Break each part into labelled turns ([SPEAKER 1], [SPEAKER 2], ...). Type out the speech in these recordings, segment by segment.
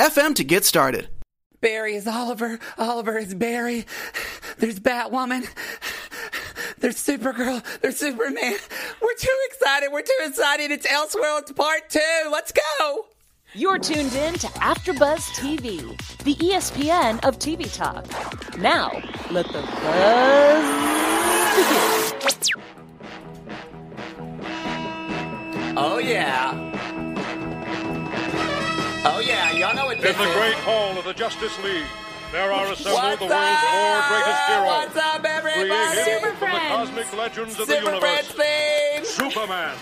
[SPEAKER 1] anchor.fm to get started.
[SPEAKER 2] Barry is Oliver. Oliver is Barry. There's Batwoman. There's Supergirl. There's Superman. We're too excited. We're too excited. It's Elseworlds Part 2. Let's go.
[SPEAKER 3] You're tuned in to AfterBuzz TV, the ESPN of TV talk. Now, let the buzz begin.
[SPEAKER 2] Oh, yeah. Yeah. Y'all know what
[SPEAKER 4] In the great hall of the Justice League, there are assembled
[SPEAKER 2] What's
[SPEAKER 4] the world's four greatest heroes.
[SPEAKER 2] What's up, everybody?
[SPEAKER 4] Created from the cosmic legends of the
[SPEAKER 2] Super Friends
[SPEAKER 4] universe. Superman,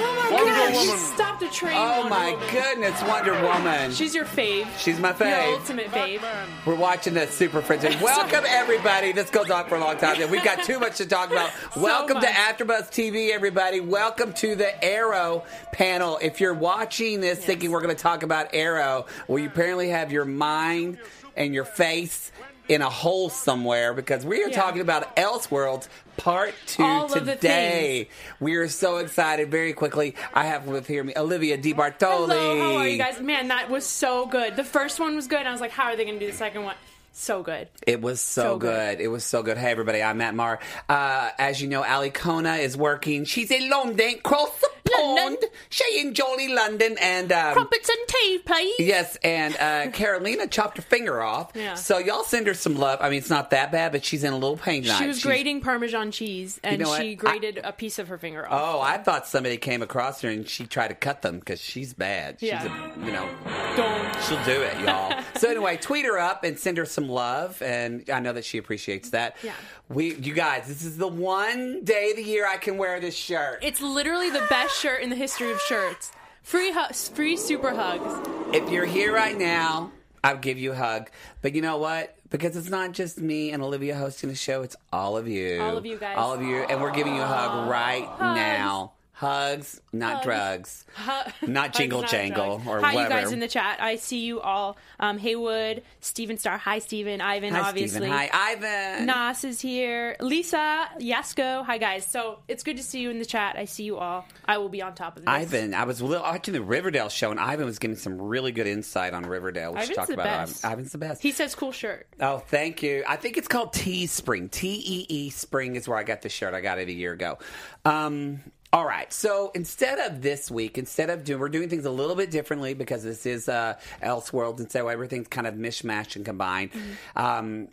[SPEAKER 5] Oh my
[SPEAKER 4] Wonder Woman.
[SPEAKER 5] she stopped a train.
[SPEAKER 2] Oh,
[SPEAKER 5] Wonder
[SPEAKER 2] my
[SPEAKER 5] Woman.
[SPEAKER 2] goodness. Wonder Woman.
[SPEAKER 5] She's your fave.
[SPEAKER 2] She's my fave.
[SPEAKER 5] Your ultimate fave.
[SPEAKER 2] We're watching the Super Friends. Welcome, everybody. This goes on for a long time. We've got too much to talk about. Welcome to
[SPEAKER 5] much.
[SPEAKER 2] AfterBuzz TV, everybody. Welcome to the Arrow panel. If you're watching this thinking we're going to talk about Arrow, well, you apparently have your mind and your face in a hole somewhere because we are
[SPEAKER 5] Yeah.
[SPEAKER 2] talking about Elseworlds Part Two
[SPEAKER 5] All
[SPEAKER 2] today. We are so excited. Very quickly, I have with here me Olivia DeBortoli.
[SPEAKER 5] Hello, how are you guys? Man, that was so good. The first one was good. I was like, how are they going to do the second one? So good.
[SPEAKER 2] It was so,
[SPEAKER 5] So
[SPEAKER 2] good.
[SPEAKER 5] good.
[SPEAKER 2] It was so good. Hey, everybody, I'm Matt Marr. Uh, as you know, Ali Kona is working. She's in London, across the
[SPEAKER 5] London.
[SPEAKER 2] pond. She in jolly London. And, um,
[SPEAKER 5] Crumpets and tea, please.
[SPEAKER 2] yes, and uh, Carolina chopped her finger off.
[SPEAKER 5] Yeah.
[SPEAKER 2] So y'all send her some love. I mean, it's not that bad, but she's in a little pain tonight.
[SPEAKER 5] She was
[SPEAKER 2] She's-
[SPEAKER 5] grating Parmesan cheese, and
[SPEAKER 2] know
[SPEAKER 5] she grated a piece of her finger off.
[SPEAKER 2] Oh, I thought somebody came across her and she tried to cut them because she's bad. She's
[SPEAKER 5] Yeah.
[SPEAKER 2] a, you know,
[SPEAKER 5] Don't.
[SPEAKER 2] She'll do it, y'all. so anyway, tweet her up and send her some love, and I know that she appreciates that.
[SPEAKER 5] Yeah.
[SPEAKER 2] We, you guys, this is the one day of the year I can wear this shirt.
[SPEAKER 5] It's literally the best shirt in the history of shirts. Free, hu- free super hugs.
[SPEAKER 2] If you're here right now, I'll give you a hug. But you know what? Because it's not just me and Olivia hosting the show; it's all of you,
[SPEAKER 5] All of you guys.
[SPEAKER 2] all of you, and we're giving you a hug right now. Hugs, not
[SPEAKER 5] Hugs.
[SPEAKER 2] drugs, not
[SPEAKER 5] Hugs,
[SPEAKER 2] jingle
[SPEAKER 5] not
[SPEAKER 2] jangle
[SPEAKER 5] drugs.
[SPEAKER 2] or
[SPEAKER 5] Hi,
[SPEAKER 2] whatever.
[SPEAKER 5] you guys in the chat. I see you all. Um, Haywood, Steven Star. Hi, Steven. Ivan,
[SPEAKER 2] Hi,
[SPEAKER 5] obviously.
[SPEAKER 2] Steven. Hi, Ivan.
[SPEAKER 5] Nas is here. Lisa, Yasko. Hi, guys. So it's good to see you in the chat. I see you all. I will be on top of this.
[SPEAKER 2] Ivan, I was watching the Riverdale show, and Ivan was giving some really good insight on Riverdale. We should
[SPEAKER 5] Ivan's
[SPEAKER 2] talk about
[SPEAKER 5] best.
[SPEAKER 2] Ivan. Ivan's the best.
[SPEAKER 5] He says cool shirt.
[SPEAKER 2] oh, thank you. I think it's called Teespring. T E E Spring is where I got the shirt. I got it a year ago. Um, all right. So instead of this week, instead of doing, we're doing things a little bit differently because this is uh, Elseworlds, and so everything's kind of mishmashed and combined.
[SPEAKER 5] Mm-hmm.
[SPEAKER 2] Um,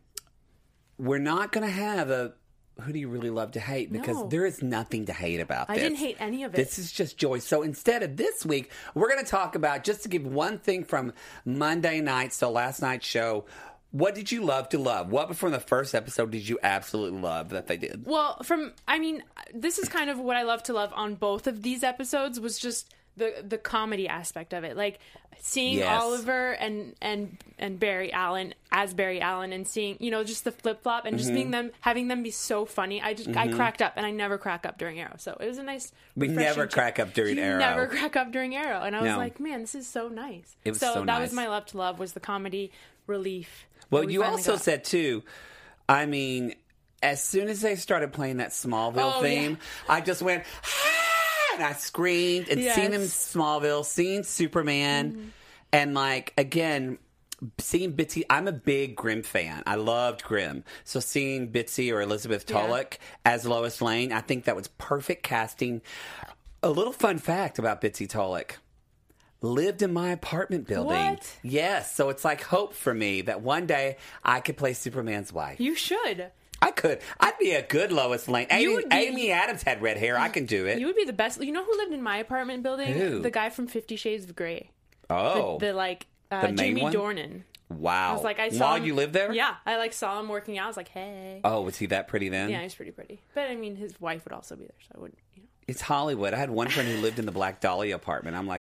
[SPEAKER 2] we're not going to have a. Who do you really love to hate? Because
[SPEAKER 5] No.
[SPEAKER 2] there is nothing to hate about
[SPEAKER 5] I
[SPEAKER 2] this.
[SPEAKER 5] didn't hate any of it.
[SPEAKER 2] This is just joy. So instead of this week, we're going to talk about just to give one thing from Monday night, so last night's show. What did you love to love? What from the first episode did you absolutely love that they did?
[SPEAKER 5] Well, from I mean, this is kind of what I love to love on both of these episodes was just the the comedy aspect of it, like seeing
[SPEAKER 2] Yes.
[SPEAKER 5] Oliver and and and Barry Allen as Barry Allen, and seeing you know just the flip flop and just
[SPEAKER 2] Mm-hmm.
[SPEAKER 5] being them having them be so funny. I just I cracked up, and I never crack up during Arrow, so it was a nice.
[SPEAKER 2] We never crack up during
[SPEAKER 5] You
[SPEAKER 2] Arrow.
[SPEAKER 5] Never crack up during Arrow, and I was
[SPEAKER 2] No.
[SPEAKER 5] like, man, this is so nice.
[SPEAKER 2] It was
[SPEAKER 5] so,
[SPEAKER 2] so
[SPEAKER 5] that
[SPEAKER 2] nice.
[SPEAKER 5] was my love to love was the comedy relief.
[SPEAKER 2] Well,
[SPEAKER 5] we
[SPEAKER 2] you also
[SPEAKER 5] got.
[SPEAKER 2] said too. I mean, as soon as they started playing that Smallville
[SPEAKER 5] Oh,
[SPEAKER 2] theme, I just went "Ah!" and I screamed and
[SPEAKER 5] Yes.
[SPEAKER 2] seeing him Smallville, seeing Superman,
[SPEAKER 5] Mm-hmm.
[SPEAKER 2] and like again. Seeing Bitsie, I'm a big Grimm fan. I loved Grimm. So seeing Bitsie or Elizabeth
[SPEAKER 5] Yeah.
[SPEAKER 2] As Lois Lane, I think that was perfect casting. A little fun fact about Bitsie Tulloch lived in my apartment building.
[SPEAKER 5] What?
[SPEAKER 2] Yes, so it's like hope for me that one day I could play Superman's wife.
[SPEAKER 5] You should.
[SPEAKER 2] I could. I'd be a good Lois Lane. Amy,
[SPEAKER 5] be-
[SPEAKER 2] Amy Adams had red hair. I can do it.
[SPEAKER 5] You would be the best. You know who lived in my apartment building?
[SPEAKER 2] Who?
[SPEAKER 5] The guy from Fifty Shades of Grey.
[SPEAKER 2] oh,
[SPEAKER 5] The like uh,
[SPEAKER 2] The
[SPEAKER 5] Jimmy
[SPEAKER 2] one?
[SPEAKER 5] Dornan.
[SPEAKER 2] wow!
[SPEAKER 5] I was like, I saw
[SPEAKER 2] While
[SPEAKER 5] him-
[SPEAKER 2] you lived there,
[SPEAKER 5] Yeah, I like saw him working out. I was like, hey.
[SPEAKER 2] Oh, was he that pretty then?
[SPEAKER 5] yeah, he's pretty pretty. But I mean, his wife would also be there, so I wouldn't. You know.
[SPEAKER 2] It's Hollywood. I had one friend who lived in the Black Dahlia apartment. I'm like,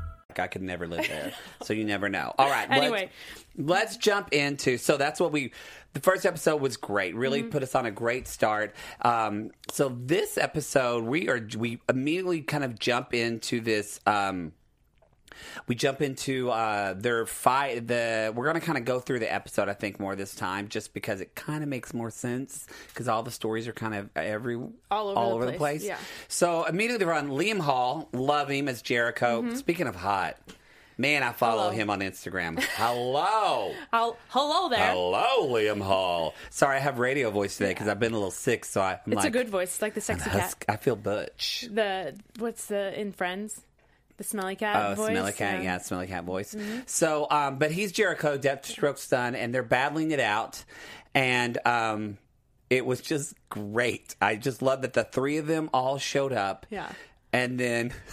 [SPEAKER 2] I could never live there. so you never know. All right.
[SPEAKER 5] Anyway.
[SPEAKER 2] Let's, let's jump into. So that's what we. The first episode was great. Really
[SPEAKER 5] Mm-hmm.
[SPEAKER 2] put us on a great start. Um, so this episode, we are we immediately kind of jump into this. Um, we jump into uh, their fight. The we're going to kind of go through the episode. I think more this time, just because it kind of makes more sense because all the stories are kind of every
[SPEAKER 5] All over all the
[SPEAKER 2] the
[SPEAKER 5] place,
[SPEAKER 2] place.
[SPEAKER 5] yeah.
[SPEAKER 2] So immediately we're on Liam Hall. Love him as Jericho. Speaking of hot, man, I follow
[SPEAKER 5] Mm-hmm. Hello.
[SPEAKER 2] him on Instagram. Hello.
[SPEAKER 5] I'll, hello there.
[SPEAKER 2] Hello, Liam Hall. Sorry, I have radio voice today because I've been a little sick, so I, I'm
[SPEAKER 5] It's
[SPEAKER 2] like,
[SPEAKER 5] a good voice. It's like the sexy cat.
[SPEAKER 2] I feel butch.
[SPEAKER 5] The what's the in Friends? The smelly cat
[SPEAKER 2] Oh,
[SPEAKER 5] voice.
[SPEAKER 2] smelly cat, yeah, smelly cat voice.
[SPEAKER 5] Mm-hmm.
[SPEAKER 2] So, um, but he's Jericho, Deathstroke's son, and they're battling it out, and um, it was just great. I just love that the three of them all showed up.
[SPEAKER 5] Yeah.
[SPEAKER 2] and then.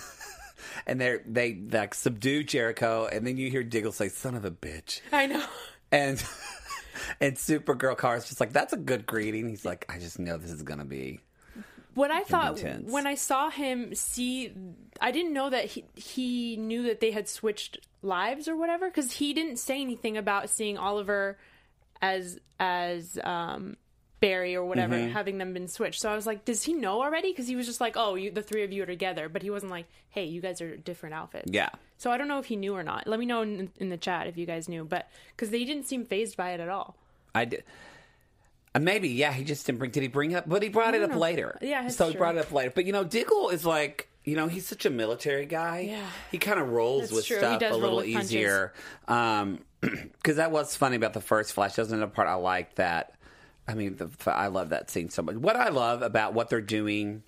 [SPEAKER 2] And they they like subdue Jericho, and then you hear Diggle say, "Son of a bitch,"
[SPEAKER 5] I know.
[SPEAKER 2] and and Supergirl Car's just like, "That's a good greeting." He's like, "I just know this is gonna be."
[SPEAKER 5] What I thought when I saw him see, I didn't know that he he knew that they had switched lives or whatever because he didn't say anything about seeing Oliver as as um, Barry or whatever
[SPEAKER 2] Mm-hmm.
[SPEAKER 5] having them been switched. So I was like, does he know already? Because he was just like, oh, you, the three of you are together, but he wasn't like, hey, you guys are different outfits.
[SPEAKER 2] Yeah.
[SPEAKER 5] So I don't know if he knew or not. Let me know in, in the chat if you guys knew, but because they didn't seem phased by it at all.
[SPEAKER 2] I did. Maybe, yeah. He just didn't bring. Did he bring up? But he brought it up
[SPEAKER 5] know.
[SPEAKER 2] later.
[SPEAKER 5] Yeah,
[SPEAKER 2] so he brought it up later. But you know, Diggle is like, you know, he's such a military guy.
[SPEAKER 5] Yeah.
[SPEAKER 2] he kind of rolls
[SPEAKER 5] That's
[SPEAKER 2] with
[SPEAKER 5] true.
[SPEAKER 2] Stuff a little easier. Um, because that was funny about the first Flash. That's another part I like. That I mean, the, I love that scene so much. What I love about what they're doing.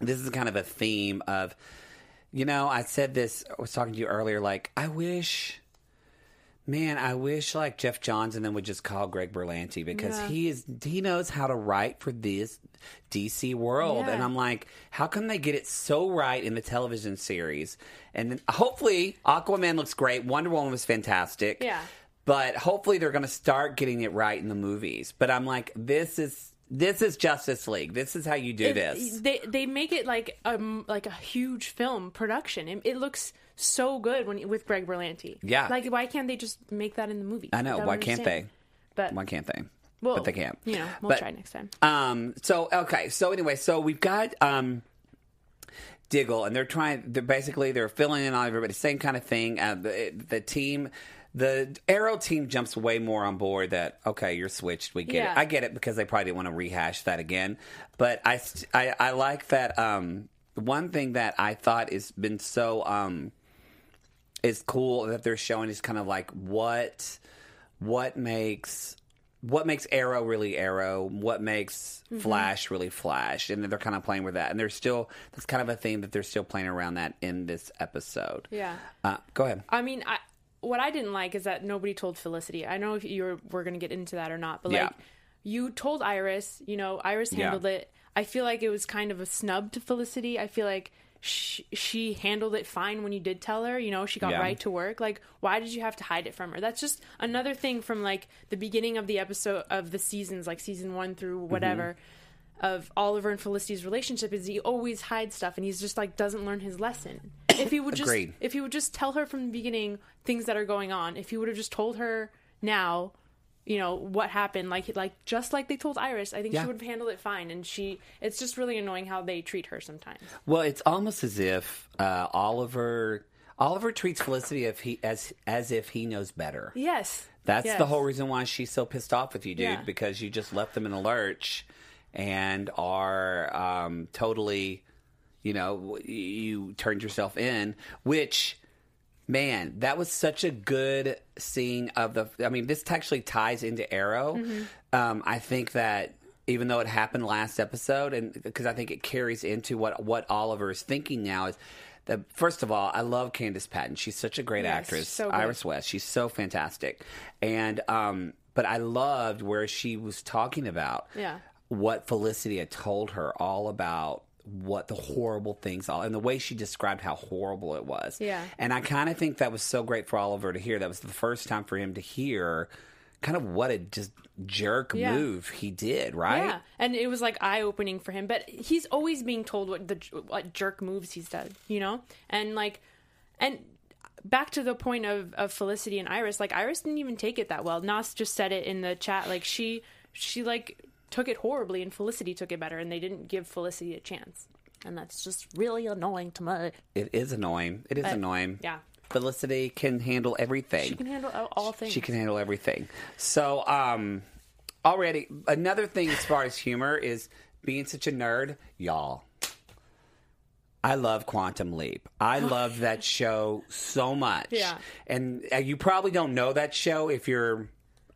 [SPEAKER 2] This is kind of a theme of, you know, I said this. I was talking to you earlier. Like, I wish. Man, I wish like Geoff Johns and then would just call Greg Berlanti because
[SPEAKER 5] Yeah.
[SPEAKER 2] he is he knows how to write for this DC world,
[SPEAKER 5] Yeah.
[SPEAKER 2] and I'm like, how come they get it so right in the television series? And then hopefully Aquaman looks great, Wonder Woman was fantastic,
[SPEAKER 5] Yeah.
[SPEAKER 2] But hopefully they're going to start getting it right in the movies. But I'm like, this is this is Justice League. This is how you do
[SPEAKER 5] It-
[SPEAKER 2] this.
[SPEAKER 5] They they make it like um like a huge film production. It, it looks so good when with Greg Berlanti.
[SPEAKER 2] Yeah.
[SPEAKER 5] Like why can't they just make that in the movie?
[SPEAKER 2] I know. Why can't
[SPEAKER 5] understand. But
[SPEAKER 2] Why can't they?
[SPEAKER 5] well,
[SPEAKER 2] but they can't.
[SPEAKER 5] You know, we'll
[SPEAKER 2] But-
[SPEAKER 5] try next time.
[SPEAKER 2] Um. So okay. So anyway, so we've got um, Diggle, and they're trying. They're basically they're filling in on everybody. Same kind of thing. Uh, the, the team. The Arrow team jumps way more on board that okay, you're switched. We get
[SPEAKER 5] Yeah.
[SPEAKER 2] it. I get it because they probably didn't want to rehash that again. But I, I, I like that. Um, one thing that I thought has been so um, is cool that they're showing is kind of like what what makes what makes Arrow really Arrow, what makes
[SPEAKER 5] Mm-hmm.
[SPEAKER 2] Flash really Flash, and they're kind of playing with that, and they're still that's kind of a theme that they're still playing around that in this episode.
[SPEAKER 5] Yeah.
[SPEAKER 2] Uh, go ahead.
[SPEAKER 5] I mean, I what I didn't like is that nobody told Felicity. I know if you were, we're going to get into that or not, but
[SPEAKER 2] Yeah.
[SPEAKER 5] like you told Iris, you know, Iris
[SPEAKER 2] Yeah.
[SPEAKER 5] handled it. I feel like it was kind of a snub to Felicity. I feel like she, she handled it fine when you did tell her. You know, she got
[SPEAKER 2] Yeah.
[SPEAKER 5] right to work. Like, why did you have to hide it from her? That's just another thing from like the beginning of the episode of the seasons, like season one through
[SPEAKER 2] Mm-hmm.
[SPEAKER 5] whatever. Of Oliver and Felicity's relationship is he always hides stuff and he's just like doesn't learn his lesson. If he would just
[SPEAKER 2] Agreed.
[SPEAKER 5] if he would just tell her from the beginning things that are going on, if he would have just told her now, you know what happened, like like just like they told Iris, I think
[SPEAKER 2] Yeah.
[SPEAKER 5] she would have handled it fine. And she, it's just really annoying how they treat her sometimes.
[SPEAKER 2] Well, it's almost as if uh, Oliver Oliver treats Felicity if he as as if he knows better.
[SPEAKER 5] Yes,
[SPEAKER 2] That's
[SPEAKER 5] Yes.
[SPEAKER 2] the whole reason why she's so pissed off with you, dude,
[SPEAKER 5] Yeah.
[SPEAKER 2] because you just left them in a lurch and are um, totally, you know, you turned yourself in, which. Man, that was such a good scene of the. I mean, this actually ties into Arrow. Um, I think that even though it happened last episode, and because I think it carries into what what Oliver is thinking now is that first of all, I love Candice Patton. She's such a great
[SPEAKER 5] Yes,
[SPEAKER 2] actress.
[SPEAKER 5] so.
[SPEAKER 2] Iris West. She's so fantastic. And um, but I loved where she was talking about
[SPEAKER 5] Yeah.
[SPEAKER 2] what Felicity had told her all about what the horrible things all and the way she described how horrible it was.
[SPEAKER 5] Yeah.
[SPEAKER 2] And I kind of think that was so great for Oliver to hear. That was the first time for him to hear kind of what a just jerk
[SPEAKER 5] Yeah.
[SPEAKER 2] move he did, right?
[SPEAKER 5] Yeah, and it was like eye opening for him. But he's always being told what the what jerk moves he's done, you know, and like, and back to the point of of Felicity and Iris. Like Iris didn't even take it that well. Nas just said it in the chat. Like she she like took it horribly, and Felicity took it better, and they didn't give Felicity a chance. And that's just really annoying to me.
[SPEAKER 2] It is annoying. It is
[SPEAKER 5] But,
[SPEAKER 2] annoying.
[SPEAKER 5] yeah.
[SPEAKER 2] Felicity can handle everything.
[SPEAKER 5] She can handle all, things.
[SPEAKER 2] She can handle everything. So, um, already another thing as far as humor is being such a nerd, y'all. I love Quantum Leap. I love that show so much.
[SPEAKER 5] Yeah.
[SPEAKER 2] And uh, you probably don't know that show if you're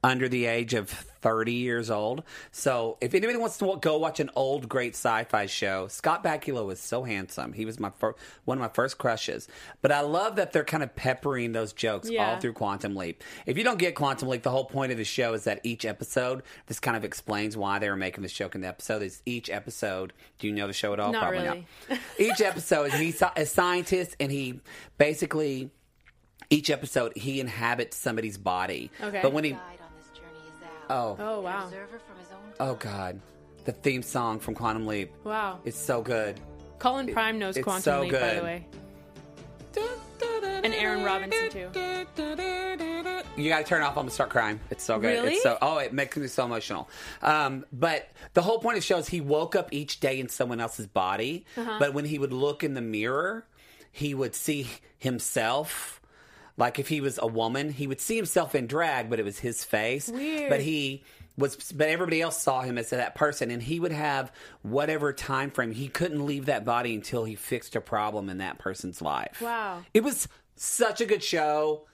[SPEAKER 2] under the age of 30 years old. So if anybody wants to go watch an old great sci-fi show, Scott Bakula was so handsome. He was my fir- one of my first crushes. But I love that they're kind of peppering those jokes
[SPEAKER 5] Yeah.
[SPEAKER 2] all through Quantum Leap. If you don't get Quantum Leap, the whole point of the show is that each episode, this kind of explains why they were making this joke in the episode. Is each episode? Do you know the show at all?
[SPEAKER 5] Not
[SPEAKER 2] Probably
[SPEAKER 5] really.
[SPEAKER 2] not. Each episode, is he's a scientist, and he basically each episode he inhabits somebody's body.
[SPEAKER 5] Okay.
[SPEAKER 2] But when he oh
[SPEAKER 5] Oh wow,
[SPEAKER 6] from his own
[SPEAKER 2] oh god, the theme song from Quantum Leap.
[SPEAKER 5] wow.
[SPEAKER 2] It's so good.
[SPEAKER 5] Colin Prime knows
[SPEAKER 2] it's
[SPEAKER 5] Quantum
[SPEAKER 2] so
[SPEAKER 5] Leap, by the way. And Aaron Robinson too.
[SPEAKER 2] You got to turn it off. I'm gonna start crying. It's so good.
[SPEAKER 5] Really?
[SPEAKER 2] It's so oh, it makes me so emotional. Um, but the whole point of the show is he woke up each day in someone else's body.
[SPEAKER 5] Uh-huh.
[SPEAKER 2] But when he would look in the mirror, he would see himself. Like if he was a woman, he would see himself in drag, but it was his face.
[SPEAKER 5] Weird.
[SPEAKER 2] But he was, but everybody else saw him as that person, and he would have whatever time frame. He couldn't leave that body until he fixed a problem in that person's life.
[SPEAKER 5] Wow.
[SPEAKER 2] It was such a good show.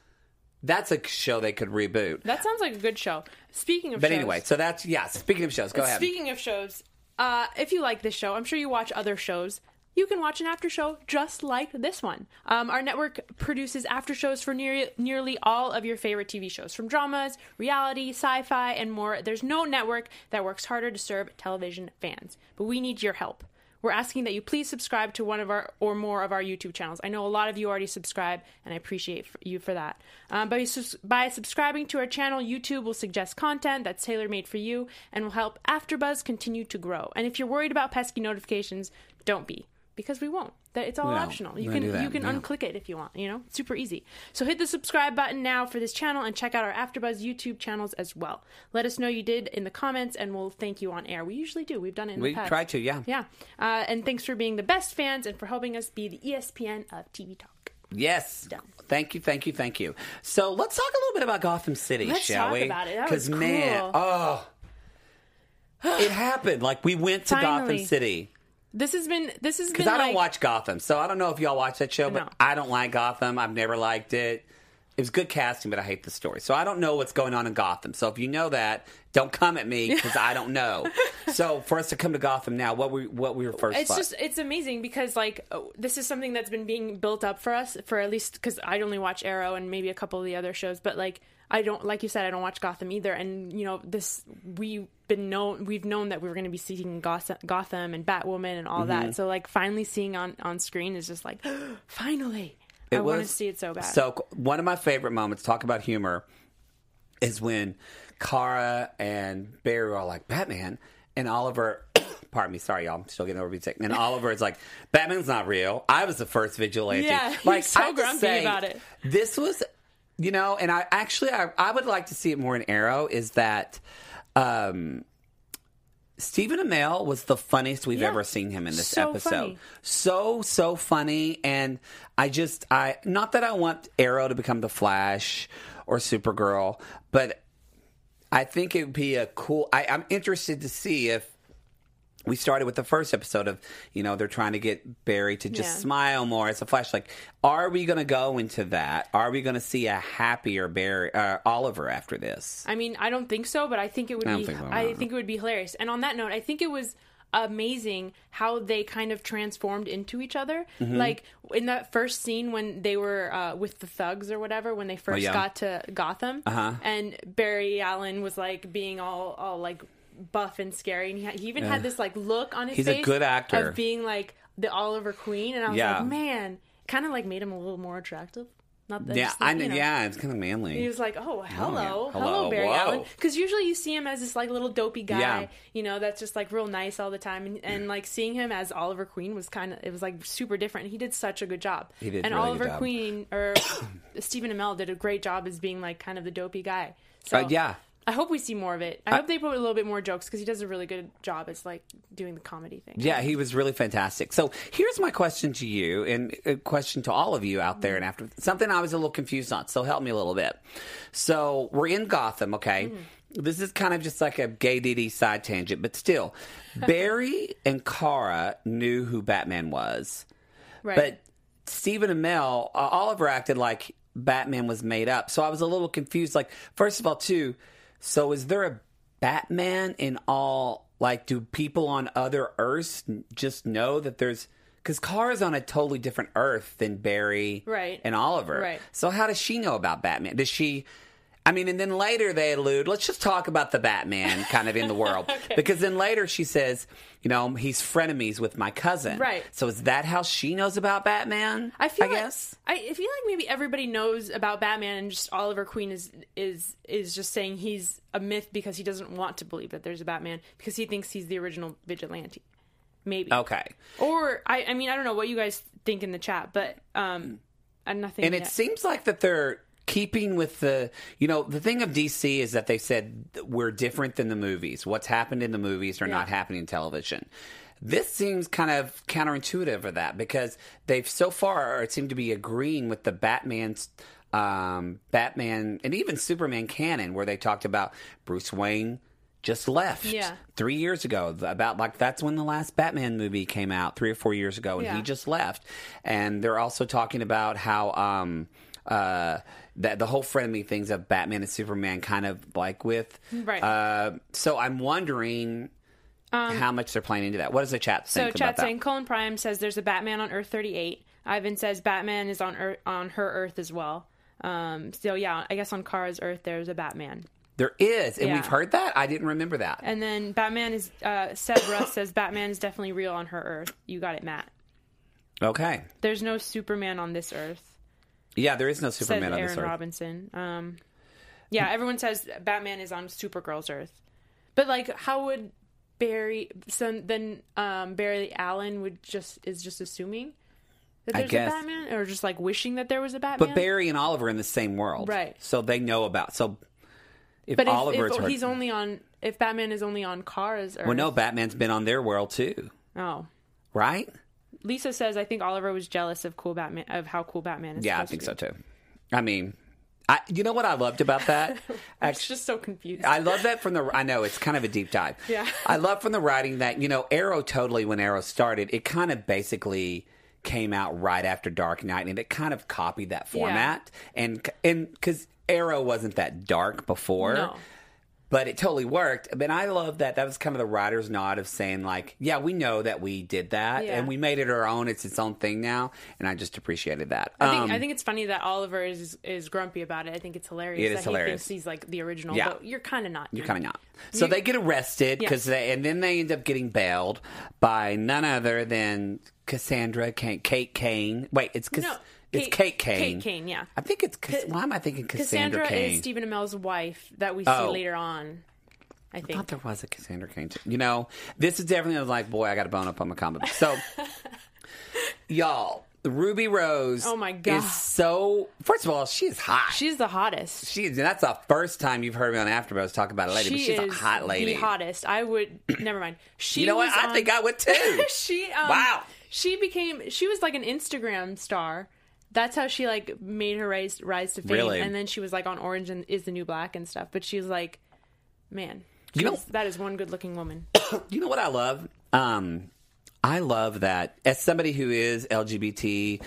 [SPEAKER 2] That's a show they could reboot.
[SPEAKER 5] That sounds like a good show. Speaking of
[SPEAKER 2] But
[SPEAKER 5] shows,
[SPEAKER 2] anyway, so that's yeah. Speaking of shows, go ahead.
[SPEAKER 5] Speaking of shows, uh, if you like this show, I'm sure you watch other shows. You can watch an after show just like this one. Um, our network produces after shows for near, nearly all of your favorite TV shows, from dramas, reality, sci fi, and more. There's no network that works harder to serve television fans, but we need your help. We're asking that you please subscribe to one of our or more of our YouTube channels. I know a lot of you already subscribe, and I appreciate you for that. Um, by, by subscribing to our channel, YouTube will suggest content that's tailor made for you and will help AfterBuzz continue to grow. And if you're worried about pesky notifications, don't be because we won't. That it's all
[SPEAKER 2] No,
[SPEAKER 5] optional. You can
[SPEAKER 2] don't do that,
[SPEAKER 5] you can
[SPEAKER 2] yeah.
[SPEAKER 5] unclick it if you want. You know, super easy. So hit the subscribe button now for this channel and check out our AfterBuzz YouTube channels as well. Let us know you did in the comments, and we'll thank you on air. We usually do. We've done it in
[SPEAKER 2] We
[SPEAKER 5] the past.
[SPEAKER 2] try to, yeah.
[SPEAKER 5] Yeah. Uh, and thanks for being the best fans and for helping us be the ESPN of TV talk.
[SPEAKER 2] Yes. Done. Thank you, thank you, thank you. So let's talk a little bit about Gotham City,
[SPEAKER 5] Let's
[SPEAKER 2] shall
[SPEAKER 5] talk
[SPEAKER 2] we?
[SPEAKER 5] about it. That
[SPEAKER 2] man, oh, it happened. Like we went to
[SPEAKER 5] Finally.
[SPEAKER 2] Gotham City
[SPEAKER 5] This has been this has been
[SPEAKER 2] because I don't
[SPEAKER 5] like-
[SPEAKER 2] watch Gotham, so I don't know if y'all watch that show, but
[SPEAKER 5] No.
[SPEAKER 2] I don't like Gotham. I've never liked it. It was good casting, but I hate the story. So I don't know what's going on in Gotham. So if you know that, don't come at me because I don't know. so for us to come to Gotham now, what we what we were first.
[SPEAKER 5] It's just it's amazing because like oh, this is something that's been being built up for us for at least because I only watch Arrow and maybe a couple of the other shows, but like I don't like you said I don't watch Gotham either, and you know this we've been known we've known that we were going to be seeing Gotham, and Batwoman and all
[SPEAKER 2] Mm-hmm.
[SPEAKER 5] that, so like finally seeing on on screen is just like finally I want to see it so bad.
[SPEAKER 2] So one of my favorite moments, talk about humor, is when Kara and Barry are like Batman, and Oliver. Pardon me, sorry, y'all. I'm still getting over being sick. And Oliver is like, Batman's not real. I was the first vigilante.
[SPEAKER 5] Yeah,
[SPEAKER 2] like
[SPEAKER 5] so
[SPEAKER 2] I have to
[SPEAKER 5] grumpy
[SPEAKER 2] say,
[SPEAKER 5] about it.
[SPEAKER 2] This was, you know, and I actually I, I would like to see it more in Arrow. Is that. um Stephen Amell was the funniest we've
[SPEAKER 5] Yeah.
[SPEAKER 2] ever seen him in this
[SPEAKER 5] So
[SPEAKER 2] episode
[SPEAKER 5] funny.
[SPEAKER 2] so so funny and i just i not that i want arrow to become the flash or supergirl but i think it would be a cool I, i'm interested to see if we started with the first episode of you know they're trying to get barry to just
[SPEAKER 5] Yeah.
[SPEAKER 2] smile more as a flash like are we going to go into that are we going to see a happier barry uh, oliver after this
[SPEAKER 5] I mean, I don't think so, but I think it would
[SPEAKER 2] I
[SPEAKER 5] be.
[SPEAKER 2] think so,
[SPEAKER 5] I think it would be hilarious. And on that note, I think it was amazing how they kind of transformed into each other.
[SPEAKER 2] Mm-hmm.
[SPEAKER 5] Like in that first scene when they were uh, with the thugs or whatever, when they first
[SPEAKER 2] Oh, yeah.
[SPEAKER 5] got to Gotham,
[SPEAKER 2] Uh-huh.
[SPEAKER 5] and Barry Allen was like being all all like buff and scary, and he, had, he even had this like look on his
[SPEAKER 2] He's a
[SPEAKER 5] face
[SPEAKER 2] good actor.
[SPEAKER 5] of being like the Oliver Queen, and I was
[SPEAKER 2] Yeah.
[SPEAKER 5] like, man, kind of like made him a little more attractive. Not that
[SPEAKER 2] Yeah,
[SPEAKER 5] just,
[SPEAKER 2] I
[SPEAKER 5] you
[SPEAKER 2] know.
[SPEAKER 5] know.
[SPEAKER 2] Yeah, it's kind of manly.
[SPEAKER 5] He was like, "Oh, hello,
[SPEAKER 2] yeah.
[SPEAKER 5] hello,
[SPEAKER 2] Hello,
[SPEAKER 5] Barry
[SPEAKER 2] whoa.
[SPEAKER 5] Allen." Because usually you see him as this like little dopey guy,
[SPEAKER 2] Yeah.
[SPEAKER 5] you know, that's just like real nice all the time, and, and like seeing him as Oliver Queen was kind of it was like super different. He did such a good job.
[SPEAKER 2] He did
[SPEAKER 5] and
[SPEAKER 2] really
[SPEAKER 5] Oliver. Queen or Stephen Amell did a great job as being like kind of the dopey guy. So
[SPEAKER 2] Uh, yeah.
[SPEAKER 5] I hope we see more of it. I, hope they put a little bit more jokes because he does a really good job as like doing the comedy thing.
[SPEAKER 2] Yeah, he was really fantastic. So here's my question to you, and a question to all of you out there. And after something I was a little confused on, so help me a little bit. So we're in Gotham, okay? This is kind of just like a gay DD side tangent, but still, Barry and Kara knew who Batman was,
[SPEAKER 5] right.
[SPEAKER 2] but Stephen Amell, uh, Oliver acted like Batman was made up. So I was a little confused. Like, first of all, too, so is there a Batman in all? Like, do people on other Earths just know that there's? Because Kara's on a totally different Earth than Barry
[SPEAKER 5] Right.
[SPEAKER 2] and Oliver.
[SPEAKER 5] Right.
[SPEAKER 2] So how does she know about Batman? Does she? I mean, and then later they allude. Let's just talk about the Batman kind of in the world, because then later she says, you know, he's frenemies with my cousin.
[SPEAKER 5] Right.
[SPEAKER 2] So is that how she knows about Batman?
[SPEAKER 5] I feel
[SPEAKER 2] I
[SPEAKER 5] like,
[SPEAKER 2] guess.
[SPEAKER 5] I, I feel like maybe everybody knows about Batman, and just Oliver Queen is is is just saying he's a myth because he doesn't want to believe that there's a Batman because he thinks he's the original vigilante. Maybe.
[SPEAKER 2] Okay.
[SPEAKER 5] Or I, I mean, I don't know what you guys think in the chat, but um, I'm nothing.
[SPEAKER 2] And it seems like that they're keeping with the, you know, the thing of DC is that they said we're different than the movies. What's happened in the movies are not happening in television. This seems kind of counterintuitive of that because they've so far it seemed to be agreeing with the Batman's um, Batman and even Superman canon where they talked about Bruce Wayne just left
[SPEAKER 5] Yeah.
[SPEAKER 2] three years ago about like that's when the last batman movie came out three or four years ago and
[SPEAKER 5] Yeah.
[SPEAKER 2] he just left and they're also talking about how um uh that the whole frenemy things of batman and superman kind of like with
[SPEAKER 5] Right.
[SPEAKER 2] uh so i'm wondering how much they're playing into that what does the chat
[SPEAKER 5] Um, So chat saying Colin Prime says there's a Batman on Earth 38. Ivan says Batman is on Earth, on her Earth as well. Um, so yeah, I guess on Kara's Earth there's a Batman.
[SPEAKER 2] there is and
[SPEAKER 5] Yeah.
[SPEAKER 2] we've heard that i didn't remember that
[SPEAKER 5] And then Batman is uh, Seb Russ says Batman is definitely real on her Earth. You got it, Matt.
[SPEAKER 2] okay
[SPEAKER 5] There's no Superman on this Earth.
[SPEAKER 2] Yeah there is no superman on
[SPEAKER 5] Aaron
[SPEAKER 2] this earth
[SPEAKER 5] Robinson. Um, yeah, everyone says Batman is on Supergirl's Earth, but like, how would Barry? So then um, Barry Allen would just is just assuming that
[SPEAKER 2] I
[SPEAKER 5] there's
[SPEAKER 2] guess.
[SPEAKER 5] a Batman, or just like wishing that there was a Batman.
[SPEAKER 2] but barry and oliver are in the same world
[SPEAKER 5] Right.
[SPEAKER 2] so they know about so if
[SPEAKER 5] But if,
[SPEAKER 2] oliver
[SPEAKER 5] if
[SPEAKER 2] is
[SPEAKER 5] he's only on, if Batman is only on Kara's Earth,
[SPEAKER 2] well no batman's been on their world too
[SPEAKER 5] Oh,
[SPEAKER 2] right
[SPEAKER 5] Lisa says I think Oliver was jealous of cool Batman of how cool Batman is.
[SPEAKER 2] Yeah, I think so too. I mean, I you know what I loved about that?
[SPEAKER 5] I'm just so confused.
[SPEAKER 2] I love that from the. I know it's kind of a deep dive.
[SPEAKER 5] Yeah.
[SPEAKER 2] I love from the writing that you know Arrow totally when Arrow started, it kind of basically came out right after Dark Knight, and it kind of copied that format, and and because Arrow wasn't that dark before.
[SPEAKER 5] no.
[SPEAKER 2] But it totally worked. But I love that. That was kind of the writer's nod of saying, like, yeah, we know that we did that
[SPEAKER 5] Yeah.
[SPEAKER 2] and we made it our own. It's its own thing now. And I just appreciated that.
[SPEAKER 5] I think
[SPEAKER 2] Um,
[SPEAKER 5] I think it's funny that Oliver is is grumpy about it. I think it's hilarious.
[SPEAKER 2] It is
[SPEAKER 5] that
[SPEAKER 2] hilarious.
[SPEAKER 5] He thinks he's like the original,
[SPEAKER 2] Yeah.
[SPEAKER 5] but you're kind of not.
[SPEAKER 2] You're kind of not. So
[SPEAKER 5] You-
[SPEAKER 2] they get arrested because
[SPEAKER 5] Yes.
[SPEAKER 2] they, and then they end up getting bailed by none other than Cassandra Cain, Kate Kane. Wait, it's Cass-
[SPEAKER 5] No,
[SPEAKER 2] it's Kate Kane.
[SPEAKER 5] Kate Kane, yeah.
[SPEAKER 2] I think it's. Why am I thinking Cassandra,
[SPEAKER 5] Cassandra
[SPEAKER 2] Cain?
[SPEAKER 5] is Stephen Amell's wife that we see
[SPEAKER 2] Oh.
[SPEAKER 5] later on. I think
[SPEAKER 2] I
[SPEAKER 5] think.
[SPEAKER 2] thought there was a Cassandra Cain. Too. You know, this is definitely like, boy, I got to bone up on my comic book. So, y'all, Ruby Rose.
[SPEAKER 5] Oh my God.
[SPEAKER 2] Is so. First of all, she's hot.
[SPEAKER 5] She's the hottest.
[SPEAKER 2] She, that's the first time you've heard me on AfterBuzz talk about a lady, but
[SPEAKER 5] she
[SPEAKER 2] she's
[SPEAKER 5] is
[SPEAKER 2] a hot lady.
[SPEAKER 5] the hottest. I would never mind. She
[SPEAKER 2] You know what?
[SPEAKER 5] was
[SPEAKER 2] I
[SPEAKER 5] on-
[SPEAKER 2] think I would too.
[SPEAKER 5] she um,
[SPEAKER 2] Wow.
[SPEAKER 5] She became she was like an Instagram star. That's how she like made her rise rise to fame.
[SPEAKER 2] Really?
[SPEAKER 5] And then she was like on Orange and Is the New Black and stuff. But she's like, man,
[SPEAKER 2] You know-
[SPEAKER 5] that is one good looking woman.
[SPEAKER 2] You know what I love? Um, I love that as somebody who is LGBTQ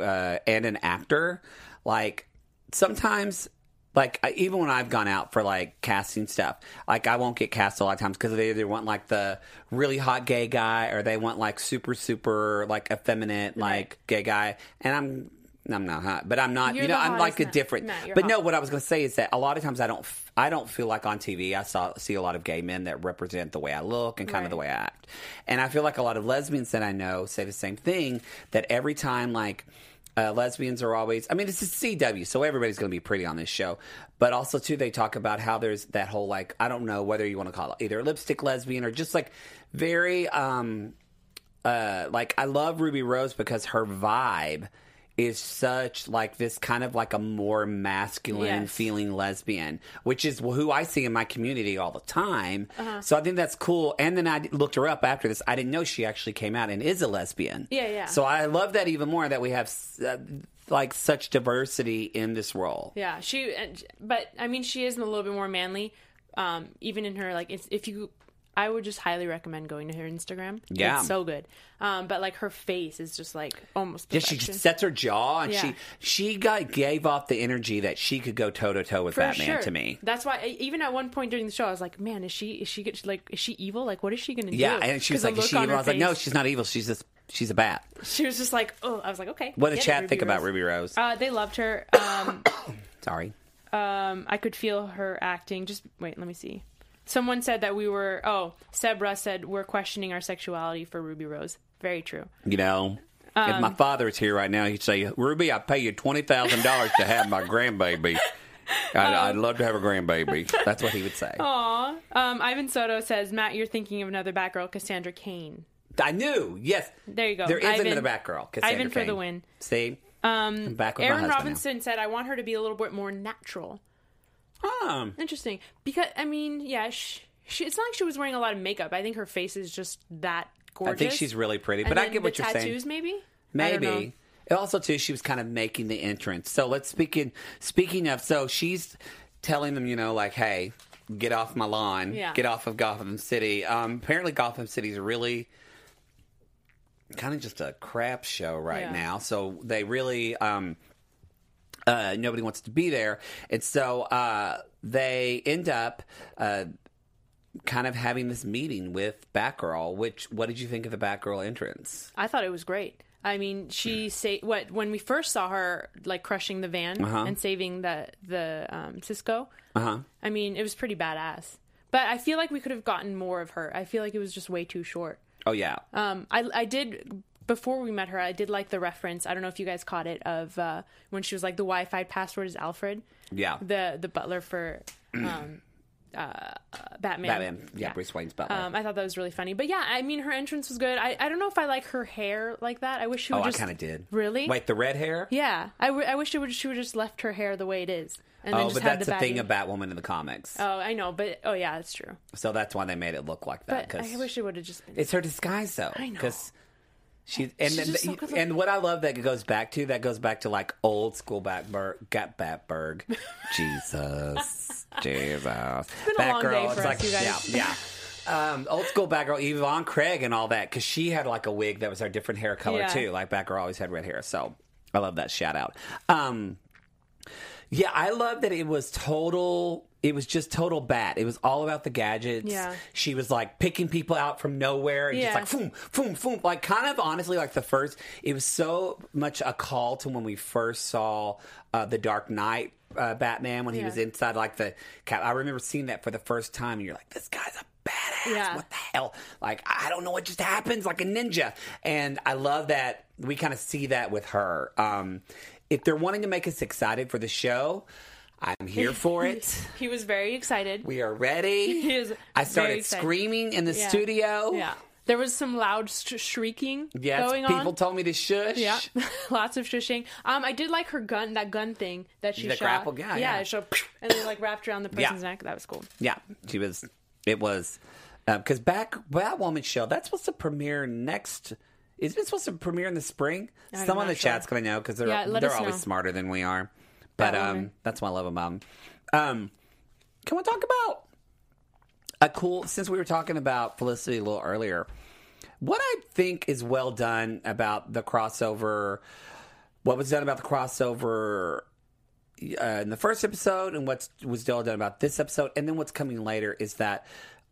[SPEAKER 2] uh, and an actor, like sometimes like I- even when I've gone out for like casting stuff, like I won't get cast a lot of times because they either want like the really hot gay guy or they want like super super like effeminate like gay guy, and I'm. I'm not hot, but I'm not.
[SPEAKER 5] You're
[SPEAKER 2] you know, I'm like a different. But
[SPEAKER 5] hot.
[SPEAKER 2] no, what I was going to say is that a lot of times I don't. I don't feel like on TV I saw see a lot of gay men that represent the way I look and kind of the way I act, and I feel like a lot of lesbians that I know say the same thing. That every time like uh, lesbians are always. I mean, it's a CW, so everybody's going to be pretty on this show. But also too, they talk about how there's that whole like I don't know whether you want to call it either lipstick lesbian or just like very um uh like I love Ruby Rose because her vibe is such like this kind of like a more masculine
[SPEAKER 5] Yes.
[SPEAKER 2] feeling lesbian, which is who I see in my community all the time.
[SPEAKER 5] Uh-huh.
[SPEAKER 2] So I think that's cool. And then I looked her up after this. I didn't know she actually came out and is a lesbian.
[SPEAKER 5] Yeah, yeah.
[SPEAKER 2] So I love that even more that we have uh, like such diversity in this role.
[SPEAKER 5] Yeah, she. But I mean, she is a little bit more manly. Um, even in her like, if, if you, I would just highly recommend going to her Instagram.
[SPEAKER 2] Yeah.
[SPEAKER 5] it's so good. Um, but like her face is just like almost
[SPEAKER 2] Yeah, she
[SPEAKER 5] perfection.
[SPEAKER 2] sets her jaw, and
[SPEAKER 5] Yeah.
[SPEAKER 2] she she got gave off the energy that she could go toe to toe with
[SPEAKER 5] For
[SPEAKER 2] Batman.
[SPEAKER 5] sure.
[SPEAKER 2] To me,
[SPEAKER 5] That's why I- even at one point during the show, I was like, "Man, is she is she like is she evil? Like, what is she gonna do?"
[SPEAKER 2] yeah, and she was like, "Is she evil?" I was like, "No, she's not evil. She's just she's a bat."
[SPEAKER 5] She was just like, "Oh," I was like, "Okay."
[SPEAKER 2] What did
[SPEAKER 5] it,
[SPEAKER 2] Chad
[SPEAKER 5] Ruby
[SPEAKER 2] think about Ruby Rose?
[SPEAKER 5] Uh, they loved her. Um,
[SPEAKER 2] Sorry.
[SPEAKER 5] um, I could feel her acting. Just wait, let me see. Someone said that we were. Oh, Sebra said we're questioning our sexuality for Ruby Rose. Very true.
[SPEAKER 2] You know, if
[SPEAKER 5] Um,
[SPEAKER 2] my father is here right now, he'd say, "Ruby, I pay you twenty thousand dollars to have my grandbaby. I'd, I'd love to have a grandbaby." That's what he would say.
[SPEAKER 5] Aw. Um, Ivan Soto says, Matt, you're thinking of another Batgirl, Cassandra Cain.
[SPEAKER 2] I knew. Yes,
[SPEAKER 5] There you go.
[SPEAKER 2] there is
[SPEAKER 5] Ivan-
[SPEAKER 2] another Batgirl. Cassandra Cain.
[SPEAKER 5] Ivan for
[SPEAKER 2] Cain.
[SPEAKER 5] the win.
[SPEAKER 2] See, um, back with my
[SPEAKER 5] Aaron
[SPEAKER 2] husband now.
[SPEAKER 5] Robinson said, I want her to be a little bit more natural.
[SPEAKER 2] Um,
[SPEAKER 5] Interesting. Because, I mean, yeah, she, she, it's not like she was wearing a lot of makeup. I think her face is just that gorgeous.
[SPEAKER 2] I think she's really pretty, but I get what you're
[SPEAKER 5] tattoos,
[SPEAKER 2] saying.
[SPEAKER 5] maybe? Know.
[SPEAKER 2] Maybe. And Also, too, she was kind of making the entrance. So let's speaking. Speaking of, so she's telling them, you know, like, hey, get off my lawn,
[SPEAKER 5] Yeah.
[SPEAKER 2] get off of Gotham City. Um, apparently, Gotham City's really kind of just a crap show right
[SPEAKER 5] Yeah.
[SPEAKER 2] now. So they really. Um, uh, nobody wants to be there, and so uh, they end up uh, kind of having this meeting with Batgirl. Which, what did you think of the Batgirl entrance?
[SPEAKER 5] I thought it was great. I mean, she say what when we first saw her like crushing the van
[SPEAKER 2] Uh-huh.
[SPEAKER 5] and saving the the um, Cisco.
[SPEAKER 2] Uh huh.
[SPEAKER 5] I mean, it was pretty badass. But I feel like we could have gotten more of her. I feel like it was just way too short.
[SPEAKER 2] Oh yeah.
[SPEAKER 5] Um, I I did before we met her. I did like the reference. I don't know if you guys caught it of uh, when she was like the Wi-Fi password is Alfred,
[SPEAKER 2] Yeah.
[SPEAKER 5] the the butler for um, uh, Batman.
[SPEAKER 2] Batman. Yeah, Bruce Wayne's butler.
[SPEAKER 5] Um, I thought that was really funny. But yeah, I mean, her entrance was good. I, I don't know if I like her hair like that. I wish she
[SPEAKER 2] oh,
[SPEAKER 5] would
[SPEAKER 2] I
[SPEAKER 5] just
[SPEAKER 2] kind of did.
[SPEAKER 5] Really?
[SPEAKER 2] Wait, the red hair?
[SPEAKER 5] Yeah, I, w- I wish she would she would just left her hair the way it is, and then
[SPEAKER 2] oh, but that's
[SPEAKER 5] the
[SPEAKER 2] the thing of Batwoman in the comics.
[SPEAKER 5] Oh, I know, but oh yeah, that's true.
[SPEAKER 2] so that's why they made it look like that.
[SPEAKER 5] But I wish it would have just been.
[SPEAKER 2] it's her disguise, though.
[SPEAKER 5] I know.
[SPEAKER 2] Because she and
[SPEAKER 5] She's
[SPEAKER 2] and,
[SPEAKER 5] just so
[SPEAKER 2] and what I love that it goes back to that goes back to like old school Batberg, Gat Batberg, Jesus, Jesus,
[SPEAKER 5] been a long day for
[SPEAKER 2] It's like yeah, yeah. Um, old school Batgirl, Yvonne Craig, and all that, because she had like a wig that was her different hair color
[SPEAKER 5] Yeah.
[SPEAKER 2] too. Like Batgirl always had red hair, so I love that shout out. Um, yeah, I love that it was total. It was just total bat. It was all about the gadgets.
[SPEAKER 5] Yeah.
[SPEAKER 2] She was like picking people out from nowhere and
[SPEAKER 5] Yeah.
[SPEAKER 2] just like boom, boom, boom. Like kind of honestly, like the first. It was so much a call to when we first saw uh, the Dark Knight uh, Batman when he
[SPEAKER 5] Yeah.
[SPEAKER 2] was inside like the. cap. I remember seeing that for the first time, and you're like, this guy's a badass.
[SPEAKER 5] Yeah.
[SPEAKER 2] What the hell? Like I don't know what just happens, like a ninja. And I love that we kind of see that with her. Um, if they're wanting to make us excited for the show, I'm here for it.
[SPEAKER 5] He was very excited.
[SPEAKER 2] We are ready.
[SPEAKER 5] He is
[SPEAKER 2] I started screaming in the
[SPEAKER 5] Yeah.
[SPEAKER 2] studio.
[SPEAKER 5] Yeah, there was some loud sh- shrieking
[SPEAKER 2] Yes,
[SPEAKER 5] going
[SPEAKER 2] people
[SPEAKER 5] on.
[SPEAKER 2] told me to shush.
[SPEAKER 5] yeah, lots of shushing. Um, I did like her gun, that gun thing that she
[SPEAKER 2] The
[SPEAKER 5] shot.
[SPEAKER 2] grapple gun,
[SPEAKER 5] yeah,
[SPEAKER 2] yeah.
[SPEAKER 5] it showed, and then like wrapped around the
[SPEAKER 2] Yeah.
[SPEAKER 5] person's neck. That was cool.
[SPEAKER 2] Yeah, she was. It was because back Batwoman show that's supposed to premiere next. Isn't it supposed to premiere in the spring?
[SPEAKER 5] I'm
[SPEAKER 2] Someone in the
[SPEAKER 5] sure.
[SPEAKER 2] chat's gonna know because they're
[SPEAKER 5] Yeah,
[SPEAKER 2] they're always
[SPEAKER 5] know.
[SPEAKER 2] smarter than we are. But um, that's what I love about mom. Um, can we talk about a cool? Since we were talking about Felicity a little earlier, what I think is well done about the crossover. What was done about the crossover uh, in the first episode and what was all done about this episode, and then what's coming later is that